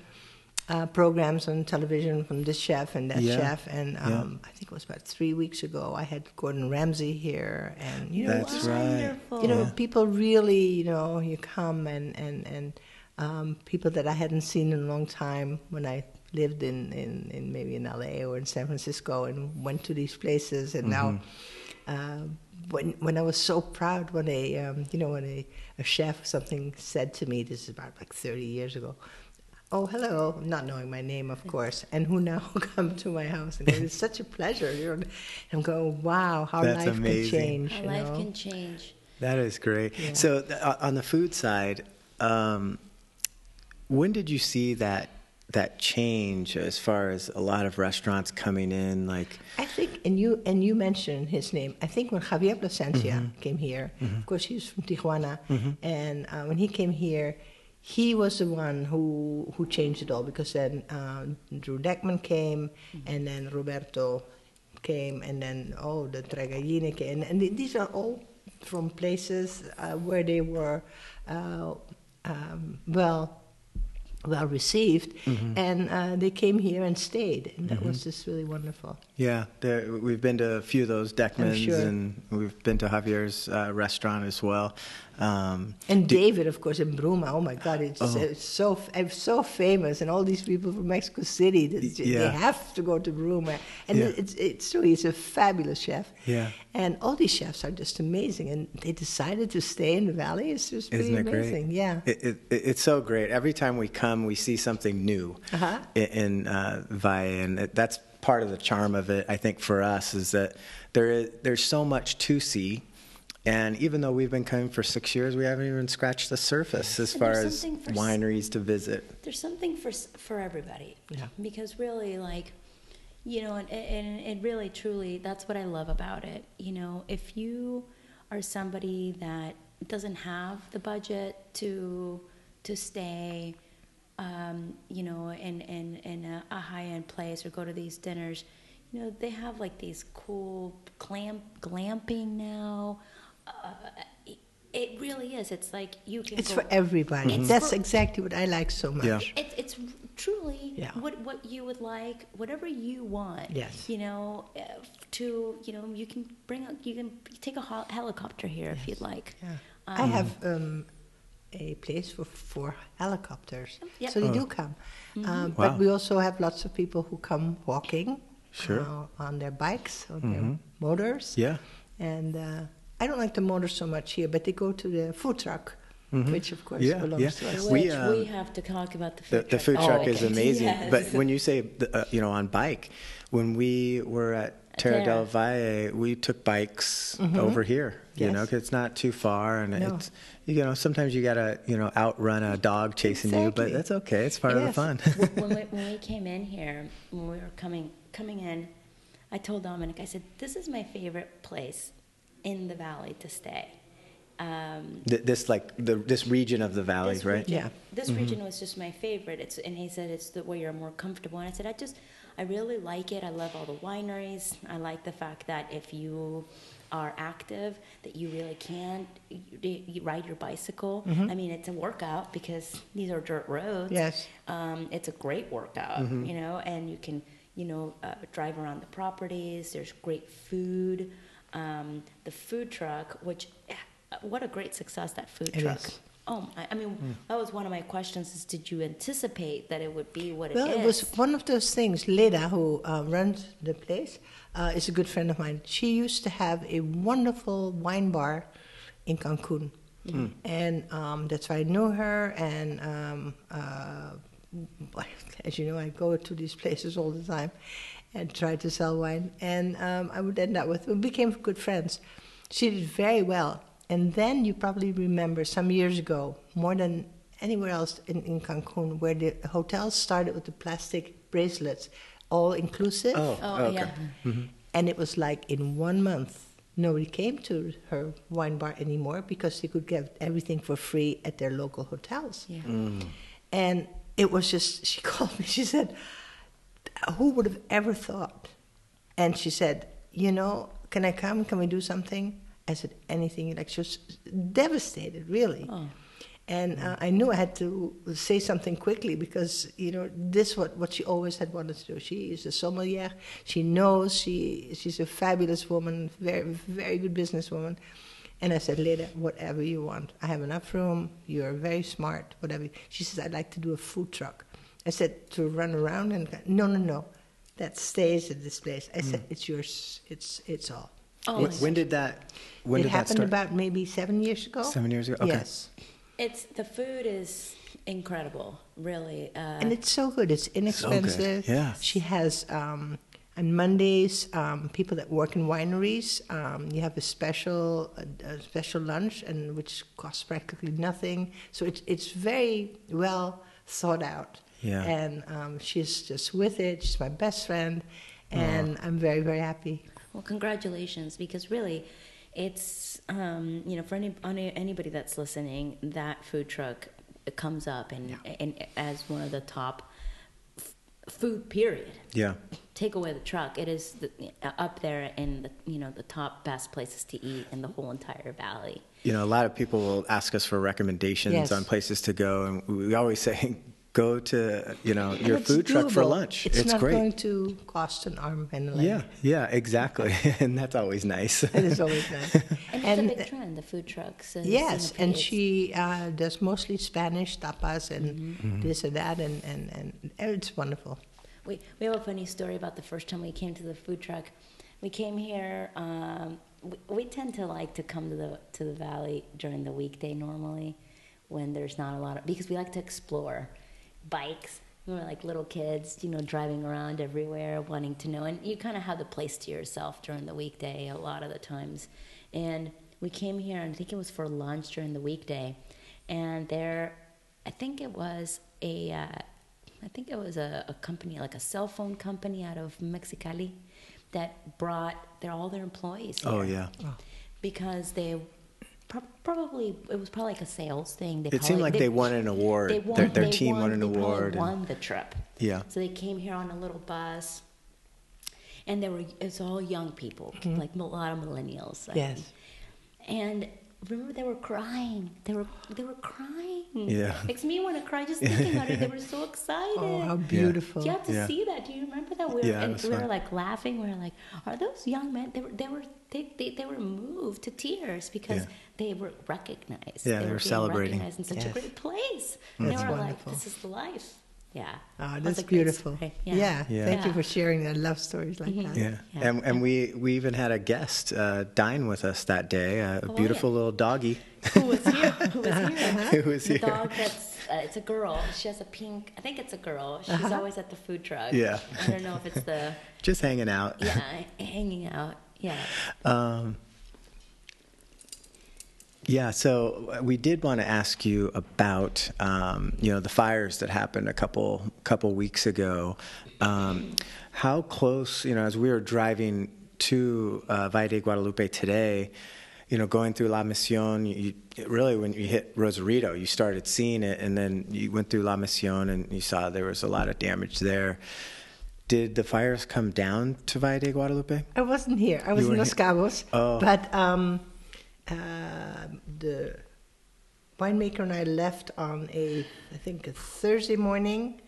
Speaker 3: uh, programs on television from this chef and that
Speaker 1: Yeah,
Speaker 3: chef, and
Speaker 1: yeah.
Speaker 3: um, I think it was about three weeks ago I had Gordon Ramsay here, and you know,
Speaker 1: That's
Speaker 3: just-
Speaker 1: right.
Speaker 3: You know,
Speaker 1: Yeah.
Speaker 3: people really, you know, you come and and and um, people that I hadn't seen in a long time when I lived in, in, in maybe in LA or in San Francisco and went to these places and now. Uh, when when I was so proud when a um, you know when a, a chef or something said to me this is about like 30 years ago oh hello not knowing my name of course and who now come to my house and it's such a pleasure you know and I'm going wow how
Speaker 1: That's
Speaker 3: life
Speaker 1: amazing.
Speaker 3: can change
Speaker 2: How
Speaker 3: you
Speaker 2: life
Speaker 3: know?
Speaker 2: can change.
Speaker 1: That is great.
Speaker 3: Yeah.
Speaker 1: So th- uh, on the food side, um, when did you see that that change as far as a lot of restaurants coming in? Like,
Speaker 3: I think, and you and you mentioned his name. I think when Javier Plascencia
Speaker 1: Mm-hmm.
Speaker 3: came here, of course he's from Tijuana, and uh, when he came here, he was the one who who changed it all because then uh, Drew Deckman came, and then Roberto came, and then oh the Tregalline came, and, and these are all from places uh, where they were uh, um, well well received,
Speaker 1: Mm-hmm.
Speaker 3: and uh, they came here and stayed, and that was just really wonderful.
Speaker 1: Yeah, there, we've been to a few of those Deckmans,
Speaker 3: sure.
Speaker 1: and we've been to Javier's uh, restaurant as well. Um,
Speaker 3: And David, of course, in Bruma. Oh my God, it's,
Speaker 1: Oh.
Speaker 3: it's so it's so famous, and all these people from Mexico City, they,
Speaker 1: Yeah.
Speaker 3: they have to go to Bruma. And
Speaker 1: Yeah.
Speaker 3: it's it's really he's a fabulous chef.
Speaker 1: Yeah.
Speaker 3: And all these chefs are just amazing, and they decided to stay in the valley. It's just
Speaker 1: Isn't
Speaker 3: amazing.
Speaker 1: great?
Speaker 3: Yeah.
Speaker 1: It, it, it- it's so great. Every time we come, we see something new
Speaker 3: Uh-huh.
Speaker 1: in, in uh, Valle, and it, that's part of the charm of it. I think for us is that there is there's so much to see, and even though we've been coming for six years, we haven't even scratched the surface as far as
Speaker 2: something s-
Speaker 1: wineries to visit.
Speaker 2: there's something for for everybody.
Speaker 3: Yeah.
Speaker 2: Because really, like, you know, and, and it really, truly, that's what I love about it. You know, if you are somebody that doesn't have the budget to to stay, um, you know, in in in a, a high end place or go to these dinners, you know, they have like these cool glam glamping now. Uh, it, it really is. It's like you can.
Speaker 3: It's
Speaker 2: go-
Speaker 3: for everybody.
Speaker 2: It's
Speaker 3: That's
Speaker 2: for-
Speaker 3: exactly what I like so much.
Speaker 1: Yeah.
Speaker 2: it, it's truly
Speaker 3: Yeah.
Speaker 2: what what you would like, whatever you want.
Speaker 3: Yes.
Speaker 2: You know, uh, to you know, you can bring a, you can take a hel- helicopter here if you'd like.
Speaker 3: Yeah. I
Speaker 2: Um,
Speaker 3: have um, a place for for helicopters,
Speaker 2: Yep.
Speaker 3: so they
Speaker 1: Oh.
Speaker 3: do come. Um,
Speaker 1: Wow.
Speaker 3: But we also have lots of people who come walking,
Speaker 1: Sure.
Speaker 3: uh, on their bikes, on their motors.
Speaker 1: Yeah.
Speaker 3: And uh, I don't like the motor so much here, but they go to the food truck, which of course
Speaker 1: Yeah,
Speaker 3: belongs
Speaker 1: yeah.
Speaker 3: to us.
Speaker 2: which
Speaker 1: We,
Speaker 2: we,
Speaker 1: um,
Speaker 2: have to talk about the
Speaker 1: The,
Speaker 2: food
Speaker 1: the
Speaker 2: truck.
Speaker 1: food
Speaker 3: Oh,
Speaker 1: truck is amazing.
Speaker 2: Yes.
Speaker 1: But when you say, the, uh, you know, on bike, when we were at Terra del Valle, we took bikes over here. You know,
Speaker 3: Yes.
Speaker 1: 'cause it's not too far, and
Speaker 3: No.
Speaker 1: it's you know sometimes you gotta you know outrun a dog chasing you, but
Speaker 3: Exactly.
Speaker 1: that's okay. It's part of the fun.
Speaker 2: when, we, when we came in here, when we were coming coming in, I told Dominic, I said, "This is my favorite place in the valley to stay." Um,
Speaker 1: Th- this like the this region of the valleys,
Speaker 2: this
Speaker 1: right?
Speaker 2: Region,
Speaker 3: Yeah.
Speaker 2: This region was just my favorite. It's and he said it's the where you're more comfortable. And I said I just I really like it. I love all the wineries. I like the fact that if you are active, that you really can you, you ride your bicycle. I mean, it's a workout because these are dirt roads.
Speaker 3: Yes.
Speaker 2: Um, it's a great workout, you know, and you can you know uh, drive around the properties. There's great food. Um, the food truck, which eh, what a great success that food
Speaker 3: It
Speaker 2: truck.
Speaker 3: is.
Speaker 2: Oh, I, I mean, that was one of my questions: is did you anticipate that it would be what
Speaker 3: Well,
Speaker 2: it is?
Speaker 3: Well, it was one of those things. Leda, who uh, runs the place, uh, is a good friend of mine. She used to have a wonderful wine bar in Cancun. And um, that's why I know her. And um, uh, as you know, I go to these places all the time and tried to sell wine. And um, I would end up with, we became good friends. She did very well. And then you probably remember some years ago, more than anywhere else in, in Cancun, where the hotels started with the plastic bracelets, all inclusive.
Speaker 1: Oh,
Speaker 2: oh
Speaker 1: okay.
Speaker 2: yeah.
Speaker 3: And it was like in one month, nobody came to her wine bar anymore because they could get everything for free at their local hotels.
Speaker 2: Yeah.
Speaker 3: And it was just, she called me, she said, Who would have ever thought? And she said, You know, can I come? Can we do something? I said, Anything you like. She was devastated, really.
Speaker 2: Oh.
Speaker 3: And uh, I knew I had to say something quickly because you know this what what she always had wanted to do. She is a sommelier. She knows she she's a fabulous woman, very very good businesswoman. And I said, Leda, whatever you want. I have enough room. You're very smart. Whatever. She says, I'd like to do a food truck. I said to run around and no no no, that stays at this place. I said it's yours. It's it's all.
Speaker 2: Oh,
Speaker 1: When, when did that? When
Speaker 3: it
Speaker 1: did that
Speaker 3: happened
Speaker 1: start?
Speaker 3: about maybe seven years ago.
Speaker 1: Seven years ago? Okay.
Speaker 3: Yes.
Speaker 2: It's the food is incredible, really. Uh,
Speaker 3: and it's so good. It's inexpensive.
Speaker 1: yeah.
Speaker 3: She has um, on Mondays um, people that work in wineries. Um, you have a special a, a special lunch, and which costs practically nothing. So it's it's very well thought out.
Speaker 1: Yeah.
Speaker 3: And um, she's just with it. She's my best friend, and I'm very very happy.
Speaker 2: Well, congratulations, because really, it's um, you know for any, any anybody that's listening, that food truck comes up and and as one of the top f- food period.
Speaker 1: Yeah.
Speaker 2: Take away the truck, it is the, up there in the you know the top best places to eat in the whole entire valley.
Speaker 1: You know, a lot of people will ask us for recommendations
Speaker 3: Yes.
Speaker 1: on places to go, and we always say, go to you know your
Speaker 3: it's
Speaker 1: food truck for lunch.
Speaker 3: It's, not
Speaker 1: great.
Speaker 3: going to cost an arm and a leg.
Speaker 1: yeah, yeah, exactly, and that's always nice.
Speaker 3: It is always nice.
Speaker 2: And,
Speaker 3: And,
Speaker 2: it's a big trend, the food trucks. and
Speaker 3: Yes, and she uh, does mostly Spanish tapas and
Speaker 1: Mm-hmm.
Speaker 3: this and that, and, and, and it's wonderful.
Speaker 2: We, we have a funny story about the first time we came to the food truck. We came here. Um, we, we tend to like to come to the to the valley during the weekday normally, when there's not a lot of because we like to explore bikes. We were like little kids, you know, driving around everywhere, wanting to know. And you kind of have the place to yourself during the weekday a lot of the times. And we came here, and I think it was for lunch during the weekday. And there, I think it was a, uh, I think it was a, a company, like a cell phone company out of Mexicali, that brought their all their employees. Here
Speaker 1: oh yeah,
Speaker 2: because they pro- probably it was probably like a sales thing. They
Speaker 1: it seemed like they, won an award.
Speaker 2: They won,
Speaker 1: their their
Speaker 2: they
Speaker 1: team
Speaker 2: won,
Speaker 1: won an
Speaker 2: they probably
Speaker 1: award. and-
Speaker 2: Won the trip.
Speaker 1: yeah,
Speaker 2: So they came here on a little bus, and they were it's all young people,
Speaker 1: Mm-hmm.
Speaker 2: like a lot of millennials. I
Speaker 3: Yes.
Speaker 2: think. And remember, they were crying. They were they were crying.
Speaker 1: Yeah.
Speaker 2: makes me want to cry just thinking about it. They were so excited.
Speaker 3: Oh, how beautiful.
Speaker 2: You have to
Speaker 1: Yeah.
Speaker 2: see that. Do you remember that? We were,
Speaker 1: Yeah,
Speaker 2: and
Speaker 1: was
Speaker 2: we were
Speaker 1: fun.
Speaker 2: like laughing. We were like, "Are those young men?" They were, they were, they, they, they were moved to tears because
Speaker 1: Yeah.
Speaker 2: they were recognized.
Speaker 1: Yeah, they were
Speaker 2: being
Speaker 1: celebrating.
Speaker 2: recognized in such
Speaker 3: Yes.
Speaker 2: a great place.
Speaker 3: That's
Speaker 2: they were
Speaker 3: wonderful.
Speaker 2: like, "This is the life." Yeah.
Speaker 3: Oh, that's beautiful.
Speaker 2: story.
Speaker 3: Yeah.
Speaker 1: Yeah.
Speaker 3: Thank you for sharing that. I love stories like that.
Speaker 1: yeah,
Speaker 2: Yeah.
Speaker 1: and and we we even had a guest uh, dine with us that day. A
Speaker 2: Oh,
Speaker 1: beautiful
Speaker 2: yeah.
Speaker 1: little doggy.
Speaker 2: Who was here? Who was here?
Speaker 1: Who was
Speaker 2: the
Speaker 1: here?
Speaker 2: dog that's uh, it's a girl. She has a pink. I think it's a girl. She's
Speaker 3: Uh-huh.
Speaker 2: always at the food truck.
Speaker 1: Yeah.
Speaker 2: I don't know if it's the
Speaker 1: Just hanging out.
Speaker 2: yeah hanging out. Yeah.
Speaker 1: Um, yeah, so uh, we did want to ask you about um, you know the fires that happened a couple couple weeks ago. Um, how close, you know, as we were driving to uh, Valle de Guadalupe today, you know, going through La Misión, you, really when you hit Rosarito, you started seeing it, and then you went through La Misión and you saw there was a lot of damage there. Did the fires come down to Valle de Guadalupe?
Speaker 3: I wasn't here. I was in Los? Cabos.
Speaker 1: Oh.
Speaker 3: But um, uh, the winemaker and I left on a, I think, a Thursday morning,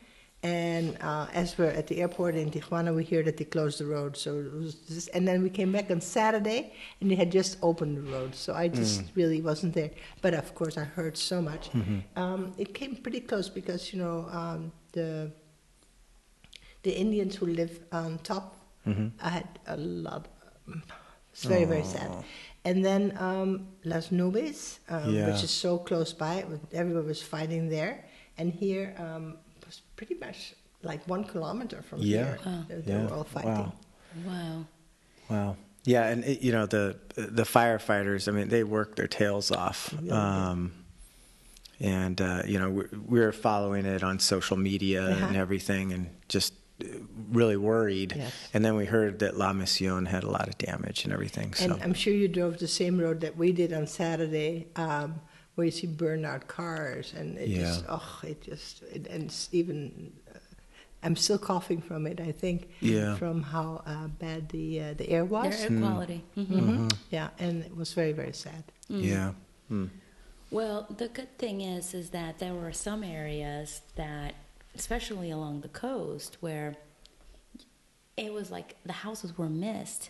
Speaker 3: And uh, as we're at the airport in Tijuana, we hear that they closed the road. So it was just, and then we came back on Saturday, and they had just opened the road. So I just really wasn't there. But of course, I heard so much. Um, it came pretty close because you know um, the the Indians who live on top I had a lot. It's very very sad. And then um, Las Nubes, um,
Speaker 1: Yeah.
Speaker 3: which is so close by, with- everyone was fighting there. And here um, was pretty much like one kilometer from
Speaker 1: Yeah.
Speaker 3: here. They, they
Speaker 1: Yeah.
Speaker 3: were all fighting.
Speaker 1: Wow.
Speaker 2: Wow.
Speaker 1: Wow. Yeah, and it, you know the the firefighters. I mean, they work their tails off.
Speaker 3: Really do.
Speaker 1: Um, and uh, you know, we, we were following it on social media and
Speaker 3: Uh-huh.
Speaker 1: everything, and just really worried.
Speaker 3: Yes.
Speaker 1: And then we heard that La Misión had a lot of damage and everything. So
Speaker 3: And I'm sure you drove the same road that we did on Saturday, um, where you see burned out cars, and it
Speaker 1: Yeah.
Speaker 3: just, oh, it just, it, and it's even, uh, I'm still coughing from it. I think,
Speaker 1: Yeah.
Speaker 3: from how uh, bad the uh, the air was.
Speaker 2: Their air quality. hmm
Speaker 3: Mhm. Yeah, and it was very very sad.
Speaker 1: yeah. Mm.
Speaker 2: Well, the good thing is, is that there were some areas that, especially along the coast, where it was like the houses were missed.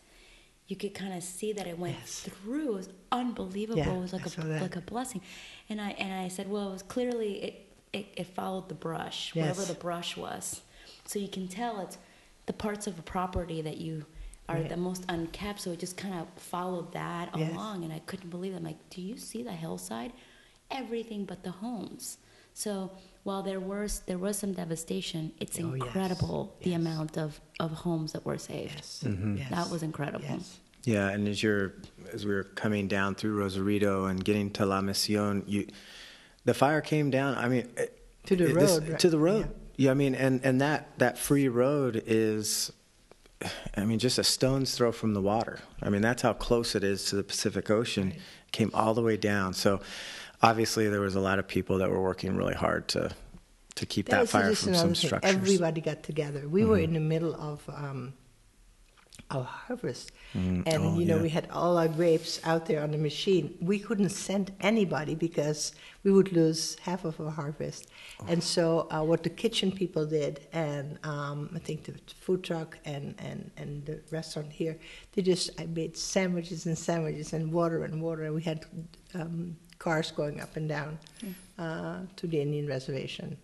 Speaker 2: You could kind of see that it went
Speaker 3: Yes.
Speaker 2: through. It was unbelievable.
Speaker 3: Yeah,
Speaker 2: it was like
Speaker 3: I
Speaker 2: a like a blessing. And I and I said, well, it was clearly it it, it followed the brush, whatever the brush was. So you can tell it's the parts of a property that you are
Speaker 3: Right.
Speaker 2: the most unkept. So it just kind of followed that
Speaker 3: Yes.
Speaker 2: along, and I couldn't believe it. I'm like, do you see the hillside? Everything but the homes. So while there was there was some devastation, it's
Speaker 3: Oh, yes.
Speaker 2: incredible the
Speaker 3: Yes.
Speaker 2: amount of, of homes that were saved.
Speaker 3: Yes,
Speaker 1: Mm-hmm.
Speaker 3: yes.
Speaker 2: That was incredible.
Speaker 3: Yes.
Speaker 1: Yeah, and as you're as we were coming down through Rosarito and getting to La Misión, you the fire came down. I mean,
Speaker 3: To the
Speaker 1: this-
Speaker 3: road, right?
Speaker 1: to the road. Yeah. I mean, and and that that free road is, I mean, just a stone's throw from the water. I mean, that's how close it is to the Pacific Ocean. Came all the way down. So, obviously, there was a lot of people that were working really hard to to keep that,
Speaker 3: was
Speaker 1: fire from some structures. Mm-hmm.
Speaker 3: Everybody got together. We were in the middle of um, our harvest, and
Speaker 1: Oh,
Speaker 3: you know
Speaker 1: yeah.
Speaker 3: we had all our grapes out there on the machine. We couldn't send anybody because we would lose half of our harvest.
Speaker 1: Oh.
Speaker 3: And so uh, what the kitchen people did, and um, I think the food truck and, and, and the restaurant here, they just I made sandwiches and sandwiches and water and water. And we had um, cars going up and down uh, to the Indian reservation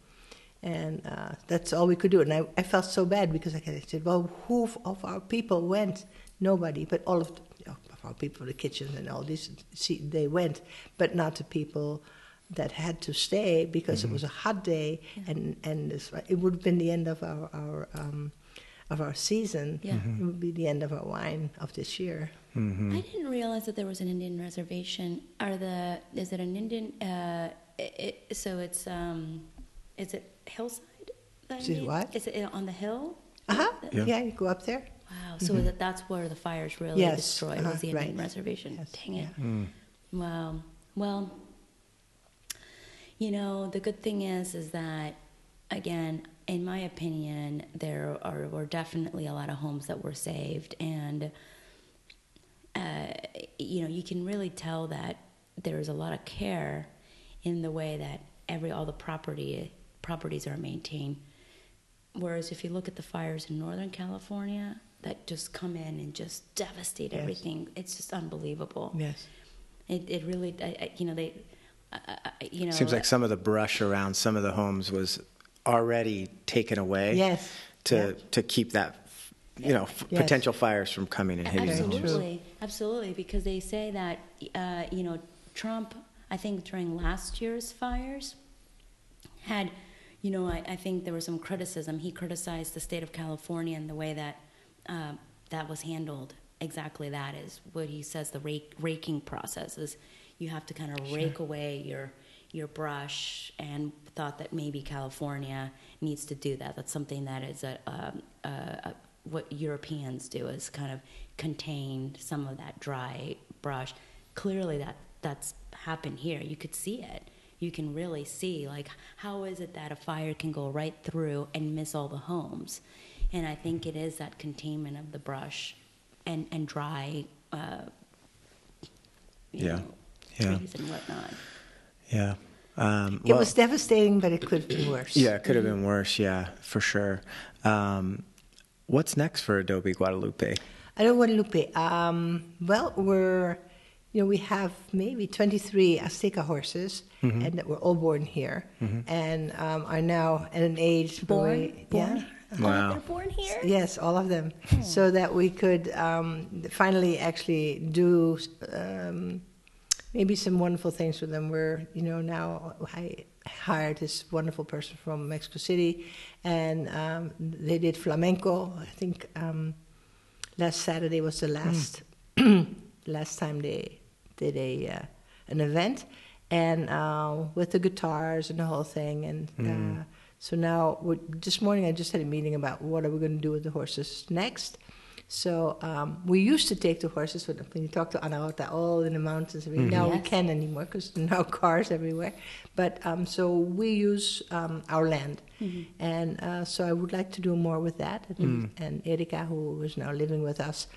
Speaker 3: and uh, that's all we could do. And I, I felt so bad because I said, "Well, who of our people went? Nobody, but all of, the, of our people, the kitchen and all these, see, they went, but not the people that had to stay because it was a hot day, and and this, it would have been the end of our our um, of our season.
Speaker 2: Yeah.
Speaker 3: It would be the end of our wine of this year.
Speaker 1: Mm-hmm.
Speaker 2: I didn't realize that there was an Indian reservation. Are the is it an Indian? Uh, it, it, so it's um, is it hillside? the
Speaker 3: Is it what?
Speaker 2: Is it on the hill?
Speaker 3: Uh huh.
Speaker 1: Yeah.
Speaker 3: Yeah. you go up there.
Speaker 2: Wow. So that that's where the fires really
Speaker 3: Yes,
Speaker 2: destroyed
Speaker 3: uh-huh,
Speaker 2: was the Indian
Speaker 3: right.
Speaker 2: reservation.
Speaker 3: Yes,
Speaker 2: Dang it.
Speaker 1: Mm.
Speaker 2: Wow. Well, you know, the good thing is, is that, again, in my opinion, there are were definitely a lot of homes that were saved, and uh, you know, you can really tell that there's a lot of care in the way that every all the property properties are maintained. Whereas if you look at the fires in Northern California that just come in and just devastate
Speaker 3: Yes.
Speaker 2: everything, it's just unbelievable.
Speaker 3: Yes.
Speaker 2: It, it really, I, I, you know, they, I, I, you know,
Speaker 1: Seems like some of the brush around some of the homes was already taken away.
Speaker 3: Yes.
Speaker 1: To
Speaker 3: Yeah.
Speaker 1: to keep that, you know, f-
Speaker 3: Yes.
Speaker 1: potential fires from coming and hitting the homes.
Speaker 2: absolutely, absolutely, because they say that, uh, you know, Trump, I think during last year's fires, had, you know, I, I think there was some criticism. He criticized the state of California and the way that um, that was handled. Exactly that is what he says. The rake, raking process is you have to kind of rake away your your brush, and thought that maybe California needs to do that. That's something that is a, um, a, a what Europeans do is kind of contain some of that dry brush. Clearly, that that's happened here. You could see it. You can really see like how is it that a fire can go right through and miss all the homes, and I think it is that containment of the brush, and and dry. Uh, you
Speaker 1: Yeah.
Speaker 2: know,
Speaker 1: Yeah.
Speaker 2: and whatnot.
Speaker 1: Yeah. Um,
Speaker 3: It
Speaker 1: well-
Speaker 3: was devastating, but it could have been worse.
Speaker 1: Yeah, it could have been worse. Yeah, for sure. Um, what's next for Adobe Guadalupe?
Speaker 3: I don't Guadalupe. Um, well, we're, you know, we have maybe 23 Azteca horses,
Speaker 1: Mm-hmm.
Speaker 3: and that were all born here, and um, are now at an age where
Speaker 2: Born,
Speaker 3: we-
Speaker 2: born.
Speaker 3: yeah.
Speaker 1: Wow.
Speaker 2: they're born here.
Speaker 3: Yes, all of them. So that we could um, finally actually do um, maybe some wonderful things with them. We're, you know, now I hired this wonderful person from Mexico City, and um, they did flamenco. I think um, last Saturday was the last last time they did a uh, an event, and uh, with the guitars and the whole thing, and. Uh, so now, this morning I just had a meeting about what are we going to do with the horses next. So um, we used to take the horses when, when you talk to Anahota all in the mountains. Mean, Now we can't anymore because there are now cars everywhere. But um, so we use um, our land, and uh, so I would like to do more with that. And, and Erika, who is now living with us,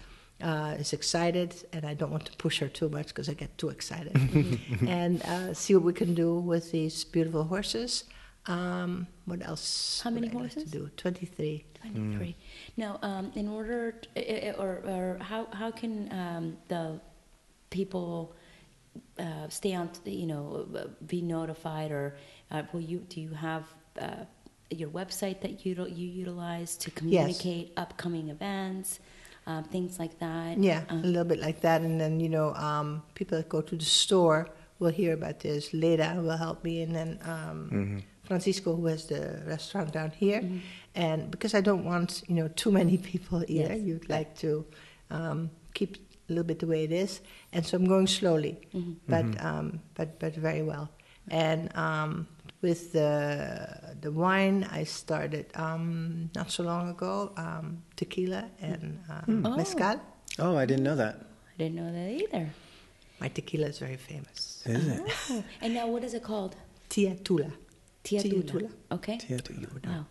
Speaker 3: uh, is excited, and I don't want to push her too much because I get too excited. and uh, see what we can do with these beautiful horses. Um, what else?
Speaker 2: How
Speaker 3: would
Speaker 2: many
Speaker 3: I like
Speaker 2: horses?
Speaker 3: to do twenty-three.
Speaker 2: 23. Now, um, in order, t- i- i- or, or how, how can um, the people uh, stay on, t- you know, uh, be notified, or uh, will you, do you have uh, your website that you, you utilize to communicate upcoming events, uh, things like that?
Speaker 3: Yeah,
Speaker 2: Uh,
Speaker 3: a little bit like that. And then, you know, um, people that go to the store will hear about this. Leda will help me. And then um, Francisco, who has the restaurant down here. And because I don't want, you know, too many people either,
Speaker 2: Yes.
Speaker 3: you'd like to um, keep a little bit the way it is. And so I'm going slowly, but, um, but, but very well. And um, with the, the wine, I started um, not so long ago, um, tequila and um,
Speaker 2: Oh.
Speaker 3: mezcal.
Speaker 1: Oh, I didn't know that.
Speaker 2: I didn't know that either.
Speaker 3: My tequila is very famous.
Speaker 1: Is it?
Speaker 2: Oh, and now what is it called?
Speaker 3: Tia Tula.
Speaker 2: Tia
Speaker 3: Tia
Speaker 2: Tula.
Speaker 3: Tula.
Speaker 2: Okay.
Speaker 1: Tia Tula.
Speaker 2: Wow.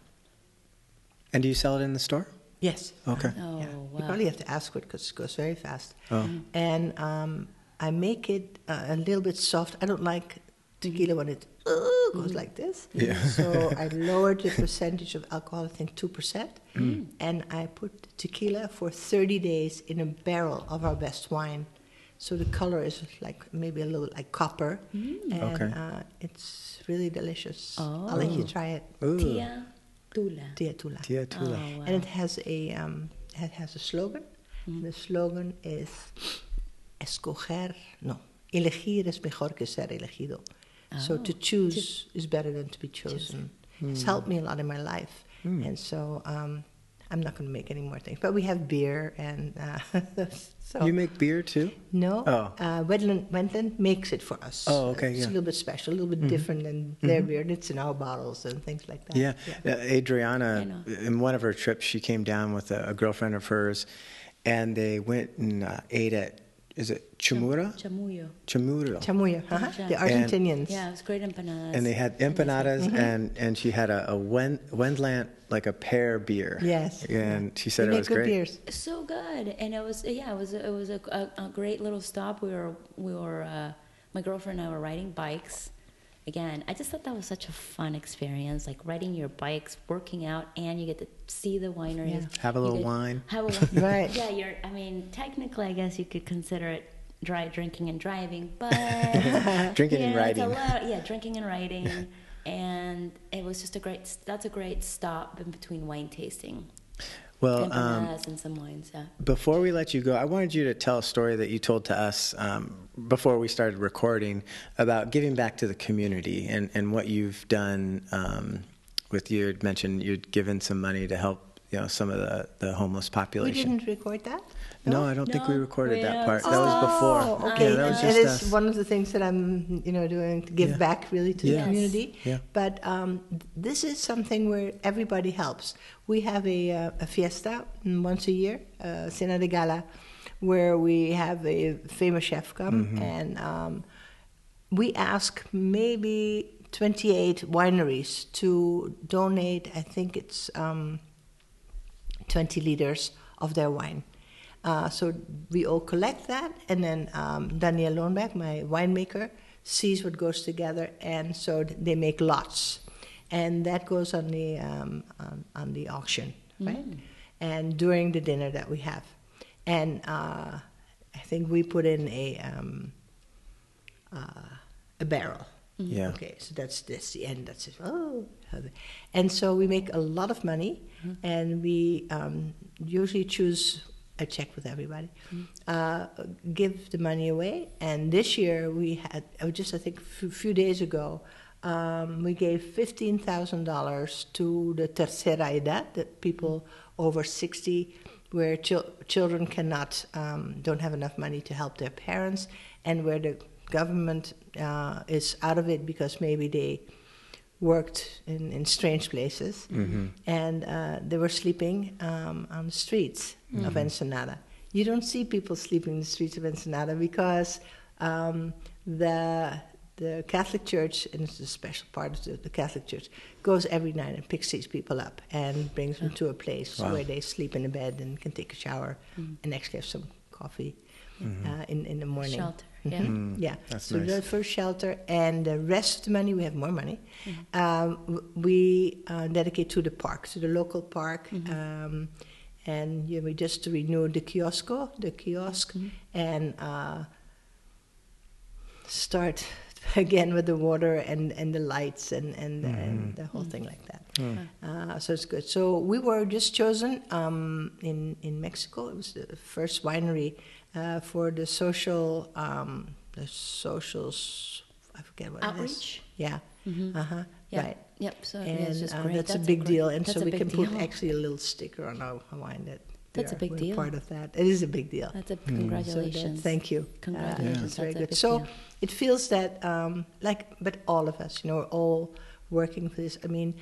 Speaker 1: And do you sell it in the store?
Speaker 3: Yes.
Speaker 1: Okay.
Speaker 2: Oh,
Speaker 3: Yeah.
Speaker 2: wow.
Speaker 3: You probably have to ask for it because it goes very fast.
Speaker 1: Oh.
Speaker 3: And um, I make it uh, a little bit soft. I don't like tequila when it uh, goes like this.
Speaker 1: Yeah.
Speaker 3: So I lowered the percentage of alcohol, I think 2%. And I put tequila for 30 days in a barrel of our best wine. So the color is like maybe a little like copper. And
Speaker 1: Okay.
Speaker 3: uh, it's really delicious. I'll let you
Speaker 2: Oh.
Speaker 3: try it.
Speaker 1: Ooh.
Speaker 2: Tia Tula.
Speaker 3: Tia Tula.
Speaker 1: Tia Tula.
Speaker 2: Oh, wow.
Speaker 3: And it has a um, it has a slogan. The slogan is escoger no elegir es mejor que ser elegido. So to
Speaker 2: Oh,
Speaker 3: choose is better than to be chosen. It's helped me a lot in my life, and so um, I'm not going to make any more things. But we have beer, and uh, so
Speaker 1: You make beer too?
Speaker 3: no,
Speaker 1: Oh.
Speaker 3: uh, Wendland, Wendland makes it for us.
Speaker 1: Oh, okay,
Speaker 3: It's
Speaker 1: yeah.
Speaker 3: a little bit special, a little bit different than their beer. and It's in our bottles and things like that.
Speaker 1: Yeah. Uh, Adriana, in one of her trips, she came down with a, a girlfriend of hers, and they went and uh, ate at, is it Chamura?
Speaker 2: Chamuyo.
Speaker 1: Chamuro.
Speaker 3: Chamuyo, uh-huh.
Speaker 2: Yeah.
Speaker 3: the
Speaker 2: And-
Speaker 3: Argentinians.
Speaker 2: Yeah, it was great empanadas.
Speaker 1: and they had empanadas, and, and she had a, a Wen, Wendland, like a pear beer.
Speaker 3: Yes.
Speaker 1: And she
Speaker 3: They
Speaker 1: said it
Speaker 3: make
Speaker 1: was
Speaker 3: good
Speaker 1: great.
Speaker 3: beers.
Speaker 2: so good, and it was yeah, it was it was a, a, a great little stop. We were we were uh, my girlfriend and I were riding bikes. Again, I just thought that was such a fun experience, like riding your bikes, working out, and you get to see the wineries.
Speaker 3: Yeah.
Speaker 1: Have a little wine.
Speaker 2: Have a wine.
Speaker 3: Right.
Speaker 2: Yeah, you're. I mean, technically, I guess you could consider it dry drinking and driving, but
Speaker 1: Drinking
Speaker 2: you
Speaker 1: and
Speaker 2: know, it's a
Speaker 1: riding.
Speaker 2: lot- yeah, drinking and riding, and it was just a great. That's a great stop in between wine tasting.
Speaker 1: Well, um,
Speaker 2: empanadas and some wines. Yeah.
Speaker 1: Before we let you go, I wanted you to tell a story that you told to us um, before we started recording about giving back to the community and, and what you've done um, with you had mentioned you'd given some money to help you know some of the, the homeless population.
Speaker 3: We didn't record that.
Speaker 1: No, I don't think we recorded
Speaker 2: we
Speaker 1: that
Speaker 2: don't.
Speaker 1: part. That was before.
Speaker 3: Oh, okay.
Speaker 1: Yeah, that was just
Speaker 3: it
Speaker 1: us.
Speaker 3: one of the things that I'm, you know, doing to give
Speaker 1: Yeah.
Speaker 3: back really to
Speaker 1: Yes.
Speaker 3: the community.
Speaker 1: Yeah.
Speaker 3: But um, this is something where everybody helps. We have a, uh, a fiesta mm, once a year, uh, Cena de Gala, where we have a famous chef come
Speaker 1: Mm-hmm.
Speaker 3: and um, we ask maybe 28 wineries to donate. I think it's um, 20 liters of their wine. Uh, so we all collect that, and then um, Daniel Lonnberg, my winemaker, sees what goes together, and so they make lots, and that goes on the um, on, on, the auction, right? Mm. And during the dinner that we have, and uh, I think we put in a um, uh, a barrel.
Speaker 1: Mm-hmm. Yeah.
Speaker 3: Okay, so that's that's the end. That's it. Oh, and so we make a lot of money, mm-hmm. and we um, usually choose. I check with everybody, mm-hmm. uh, give the money away. And this year we had oh, just I think a few days ago. Um, we gave fifteen thousand dollars to the tercera edad, the people over sixty, where chil- children cannot um, don't have enough money to help their parents, and where the government uh, is out of it because maybe they worked in, in strange places mm-hmm. and uh, they were sleeping um, on the streets mm-hmm. of Ensenada. You don't see people sleeping in the streets of Ensenada because um, the the Catholic Church, and it's a special part of the, the, Catholic Church, goes every night and picks these people up and brings them to a place wow. where they sleep in a bed and can take a shower mm. and actually have some coffee mm-hmm. uh, in, in the morning.
Speaker 2: Shelter.
Speaker 3: Yeah. Mm, yeah.
Speaker 1: That's
Speaker 3: so
Speaker 1: nice.
Speaker 3: the first shelter and the rest of the money, we have more money, mm-hmm. um, we uh, dedicate to the park, to the local park. Mm-hmm. Um, and yeah, we just renewed the kiosk, the kiosk, mm-hmm. and uh, start again with the water and, and the lights and, and, mm-hmm. and the whole mm-hmm. thing like that. Uh, so it's good. So we were just chosen um, in, in Mexico. It was the first winery uh, for the social, um, the socials, I forget what
Speaker 2: Outreach?
Speaker 3: it is. Yeah. Mm-hmm. Uh-huh.
Speaker 2: Yep.
Speaker 3: Right.
Speaker 2: Yep. So
Speaker 3: and
Speaker 2: yeah,
Speaker 3: uh,
Speaker 2: that's,
Speaker 3: that's, a big a deal. And so we can put actually a little sticker on our wine that
Speaker 2: that's a big deal.
Speaker 3: Part of that. It is a big deal.
Speaker 2: That's a congratulations.
Speaker 3: So thank you.
Speaker 2: Congratulations. Uh,
Speaker 3: that's very good. So
Speaker 2: deal.
Speaker 3: it feels that, um, like, but all of us, you know, we're all working for this. I mean,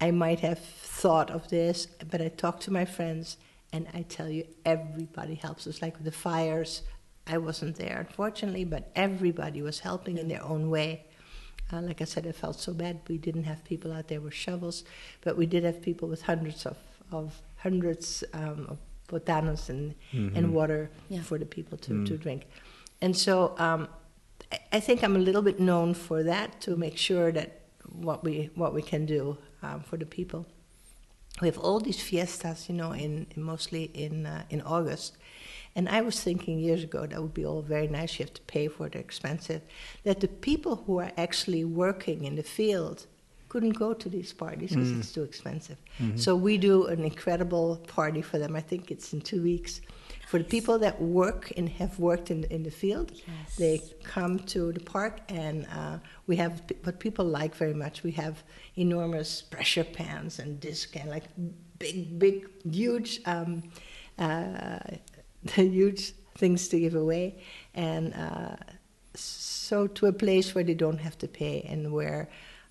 Speaker 3: I might have thought of this, but I talk to my friends, and I tell you, everybody helps us. Like with the fires, I wasn't there, unfortunately, but everybody was helping in their own way. Uh, like I said, I felt so bad. We didn't have people out there with shovels, but we did have people with hundreds of, of hundreds um, of botanos and, mm-hmm. and water yeah. for the people to, mm. to drink. And so um, I, I, think I'm a little bit known for that to make sure that what we what we can do um, for the people. We have all these fiestas, you know, in, in mostly in uh, in August. And I was thinking years ago that would be all very nice. You have to pay for it, expensive. That the people who are actually working in the field couldn't go to these parties because mm. it's too expensive. Mm-hmm. So we do an incredible party for them. I think it's in two weeks. For the people that work and have worked in, in the field, yes. they come to the park, and uh, we have what people like very much. We have enormous pressure pans and disc and like big, big, huge, um, uh, huge things to give away, and uh, so to a place where they don't have to pay and where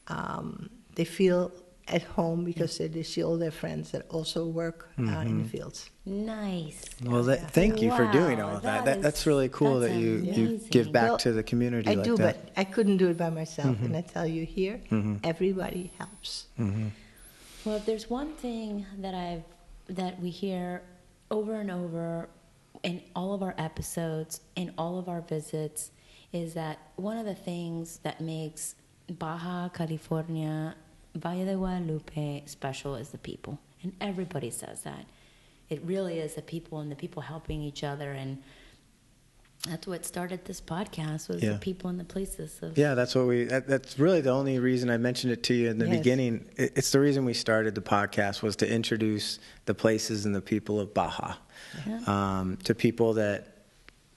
Speaker 3: um, they feel at home because they, they see all their friends that also work uh, mm-hmm. in the fields.
Speaker 2: Nice.
Speaker 1: Well, that, thank you wow, for doing all of that. that, that's really cool that's that you, you give back well, to the community
Speaker 3: I
Speaker 1: like
Speaker 3: do,
Speaker 1: that.
Speaker 3: but I couldn't do it by myself. Mm-hmm. And I tell you here, mm-hmm. everybody helps.
Speaker 1: Mm-hmm.
Speaker 2: Well, if there's one thing that I've that we hear over and over in all of our episodes, in all of our visits, is that one of the things that makes Baja California, Valle de Guadalupe special is the people. And everybody says that. It really is the people and the people helping each other and that's what started this podcast was yeah. the people and the places of
Speaker 1: yeah that's what we that, that's really the only reason i mentioned it to you in the yes. beginning it, it's the reason we started the podcast was to introduce the places and the people of baja yeah. um, to people that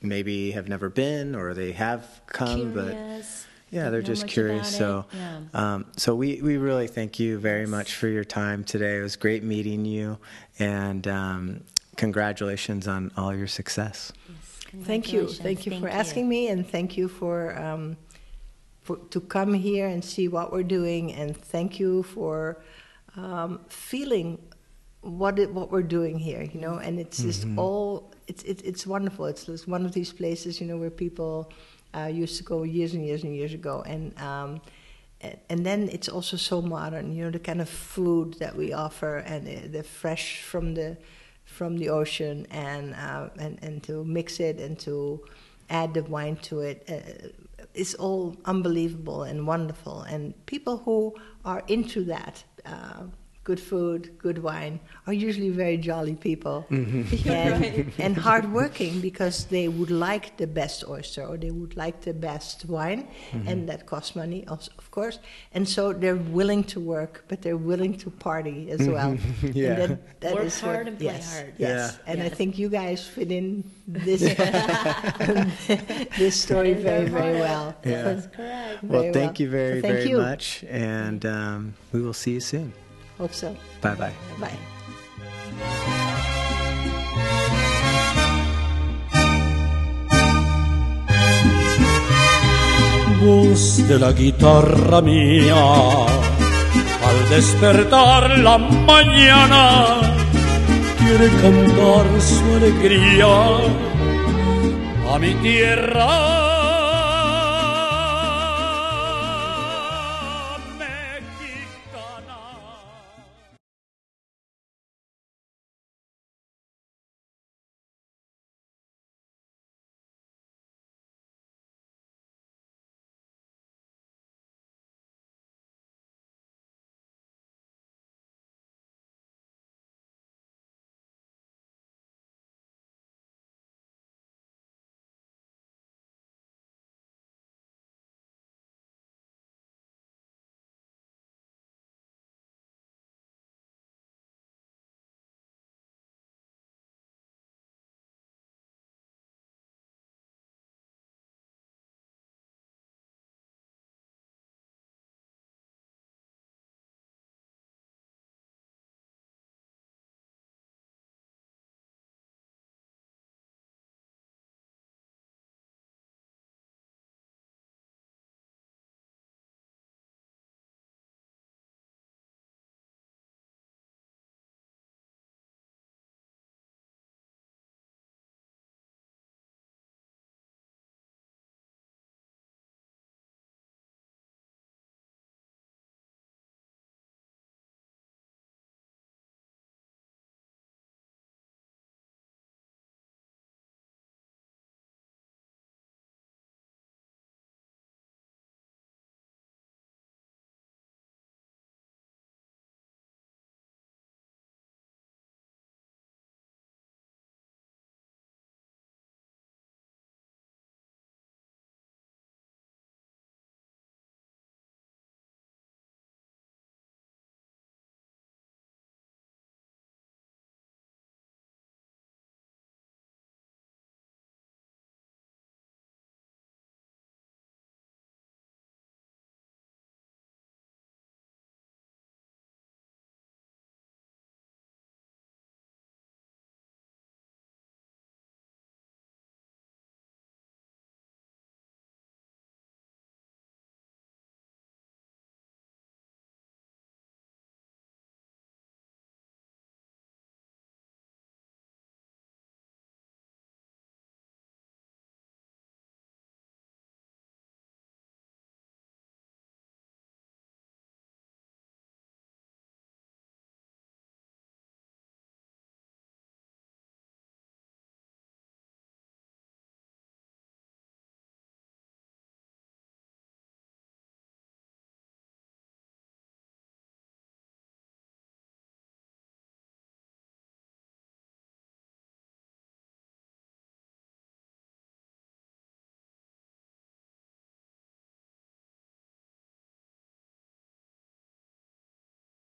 Speaker 1: maybe have never been or they have come
Speaker 2: Curious.
Speaker 1: But yeah, they're just curious. So,
Speaker 2: yeah.
Speaker 1: um, so we, we really thank you very much for your time today. It was great meeting you, and um, congratulations on all your success.
Speaker 3: Yes, thank you, thank you thank for you. asking me, and thank you for, um, for to come here and see what we're doing, and thank you for um, feeling what it, what we're doing here. You know, and it's just mm-hmm. all it's it, it's wonderful. It's, it's one of these places, you know, where people uh, used to go years and years and years ago, and um, and then it's also so modern. You know, the kind of food that we offer and the, fresh from the from the ocean and uh, and and to mix it and to add the wine to it. Uh, it's all unbelievable and wonderful, and people who are into that. Uh, good food, good wine, are usually very jolly people
Speaker 1: Mm-hmm.
Speaker 3: and,
Speaker 4: Right.
Speaker 3: and hardworking because they would like the best oyster or they would like the best wine,
Speaker 1: Mm-hmm.
Speaker 3: and that costs money, also, of course. And so they're willing to work, but they're willing to party as well.
Speaker 1: Yeah.
Speaker 3: And that, that
Speaker 2: Work
Speaker 3: is
Speaker 2: hard
Speaker 3: what,
Speaker 2: and play
Speaker 3: yes,
Speaker 2: hard.
Speaker 3: Yes,
Speaker 1: Yeah.
Speaker 3: and I think you guys fit in this this story
Speaker 2: That is
Speaker 3: very, very well.
Speaker 1: Yeah.
Speaker 2: That's correct.
Speaker 1: Well,
Speaker 3: Very
Speaker 1: thank
Speaker 3: well.
Speaker 1: you very,
Speaker 3: So thank
Speaker 1: very
Speaker 3: you.
Speaker 1: much. And um, we will see you soon.
Speaker 3: Hope so.
Speaker 1: Bye bye.
Speaker 3: Bye.
Speaker 5: voz de la guitarra mía. Al despertar la mañana, quiere cantar su alegría a mi tierra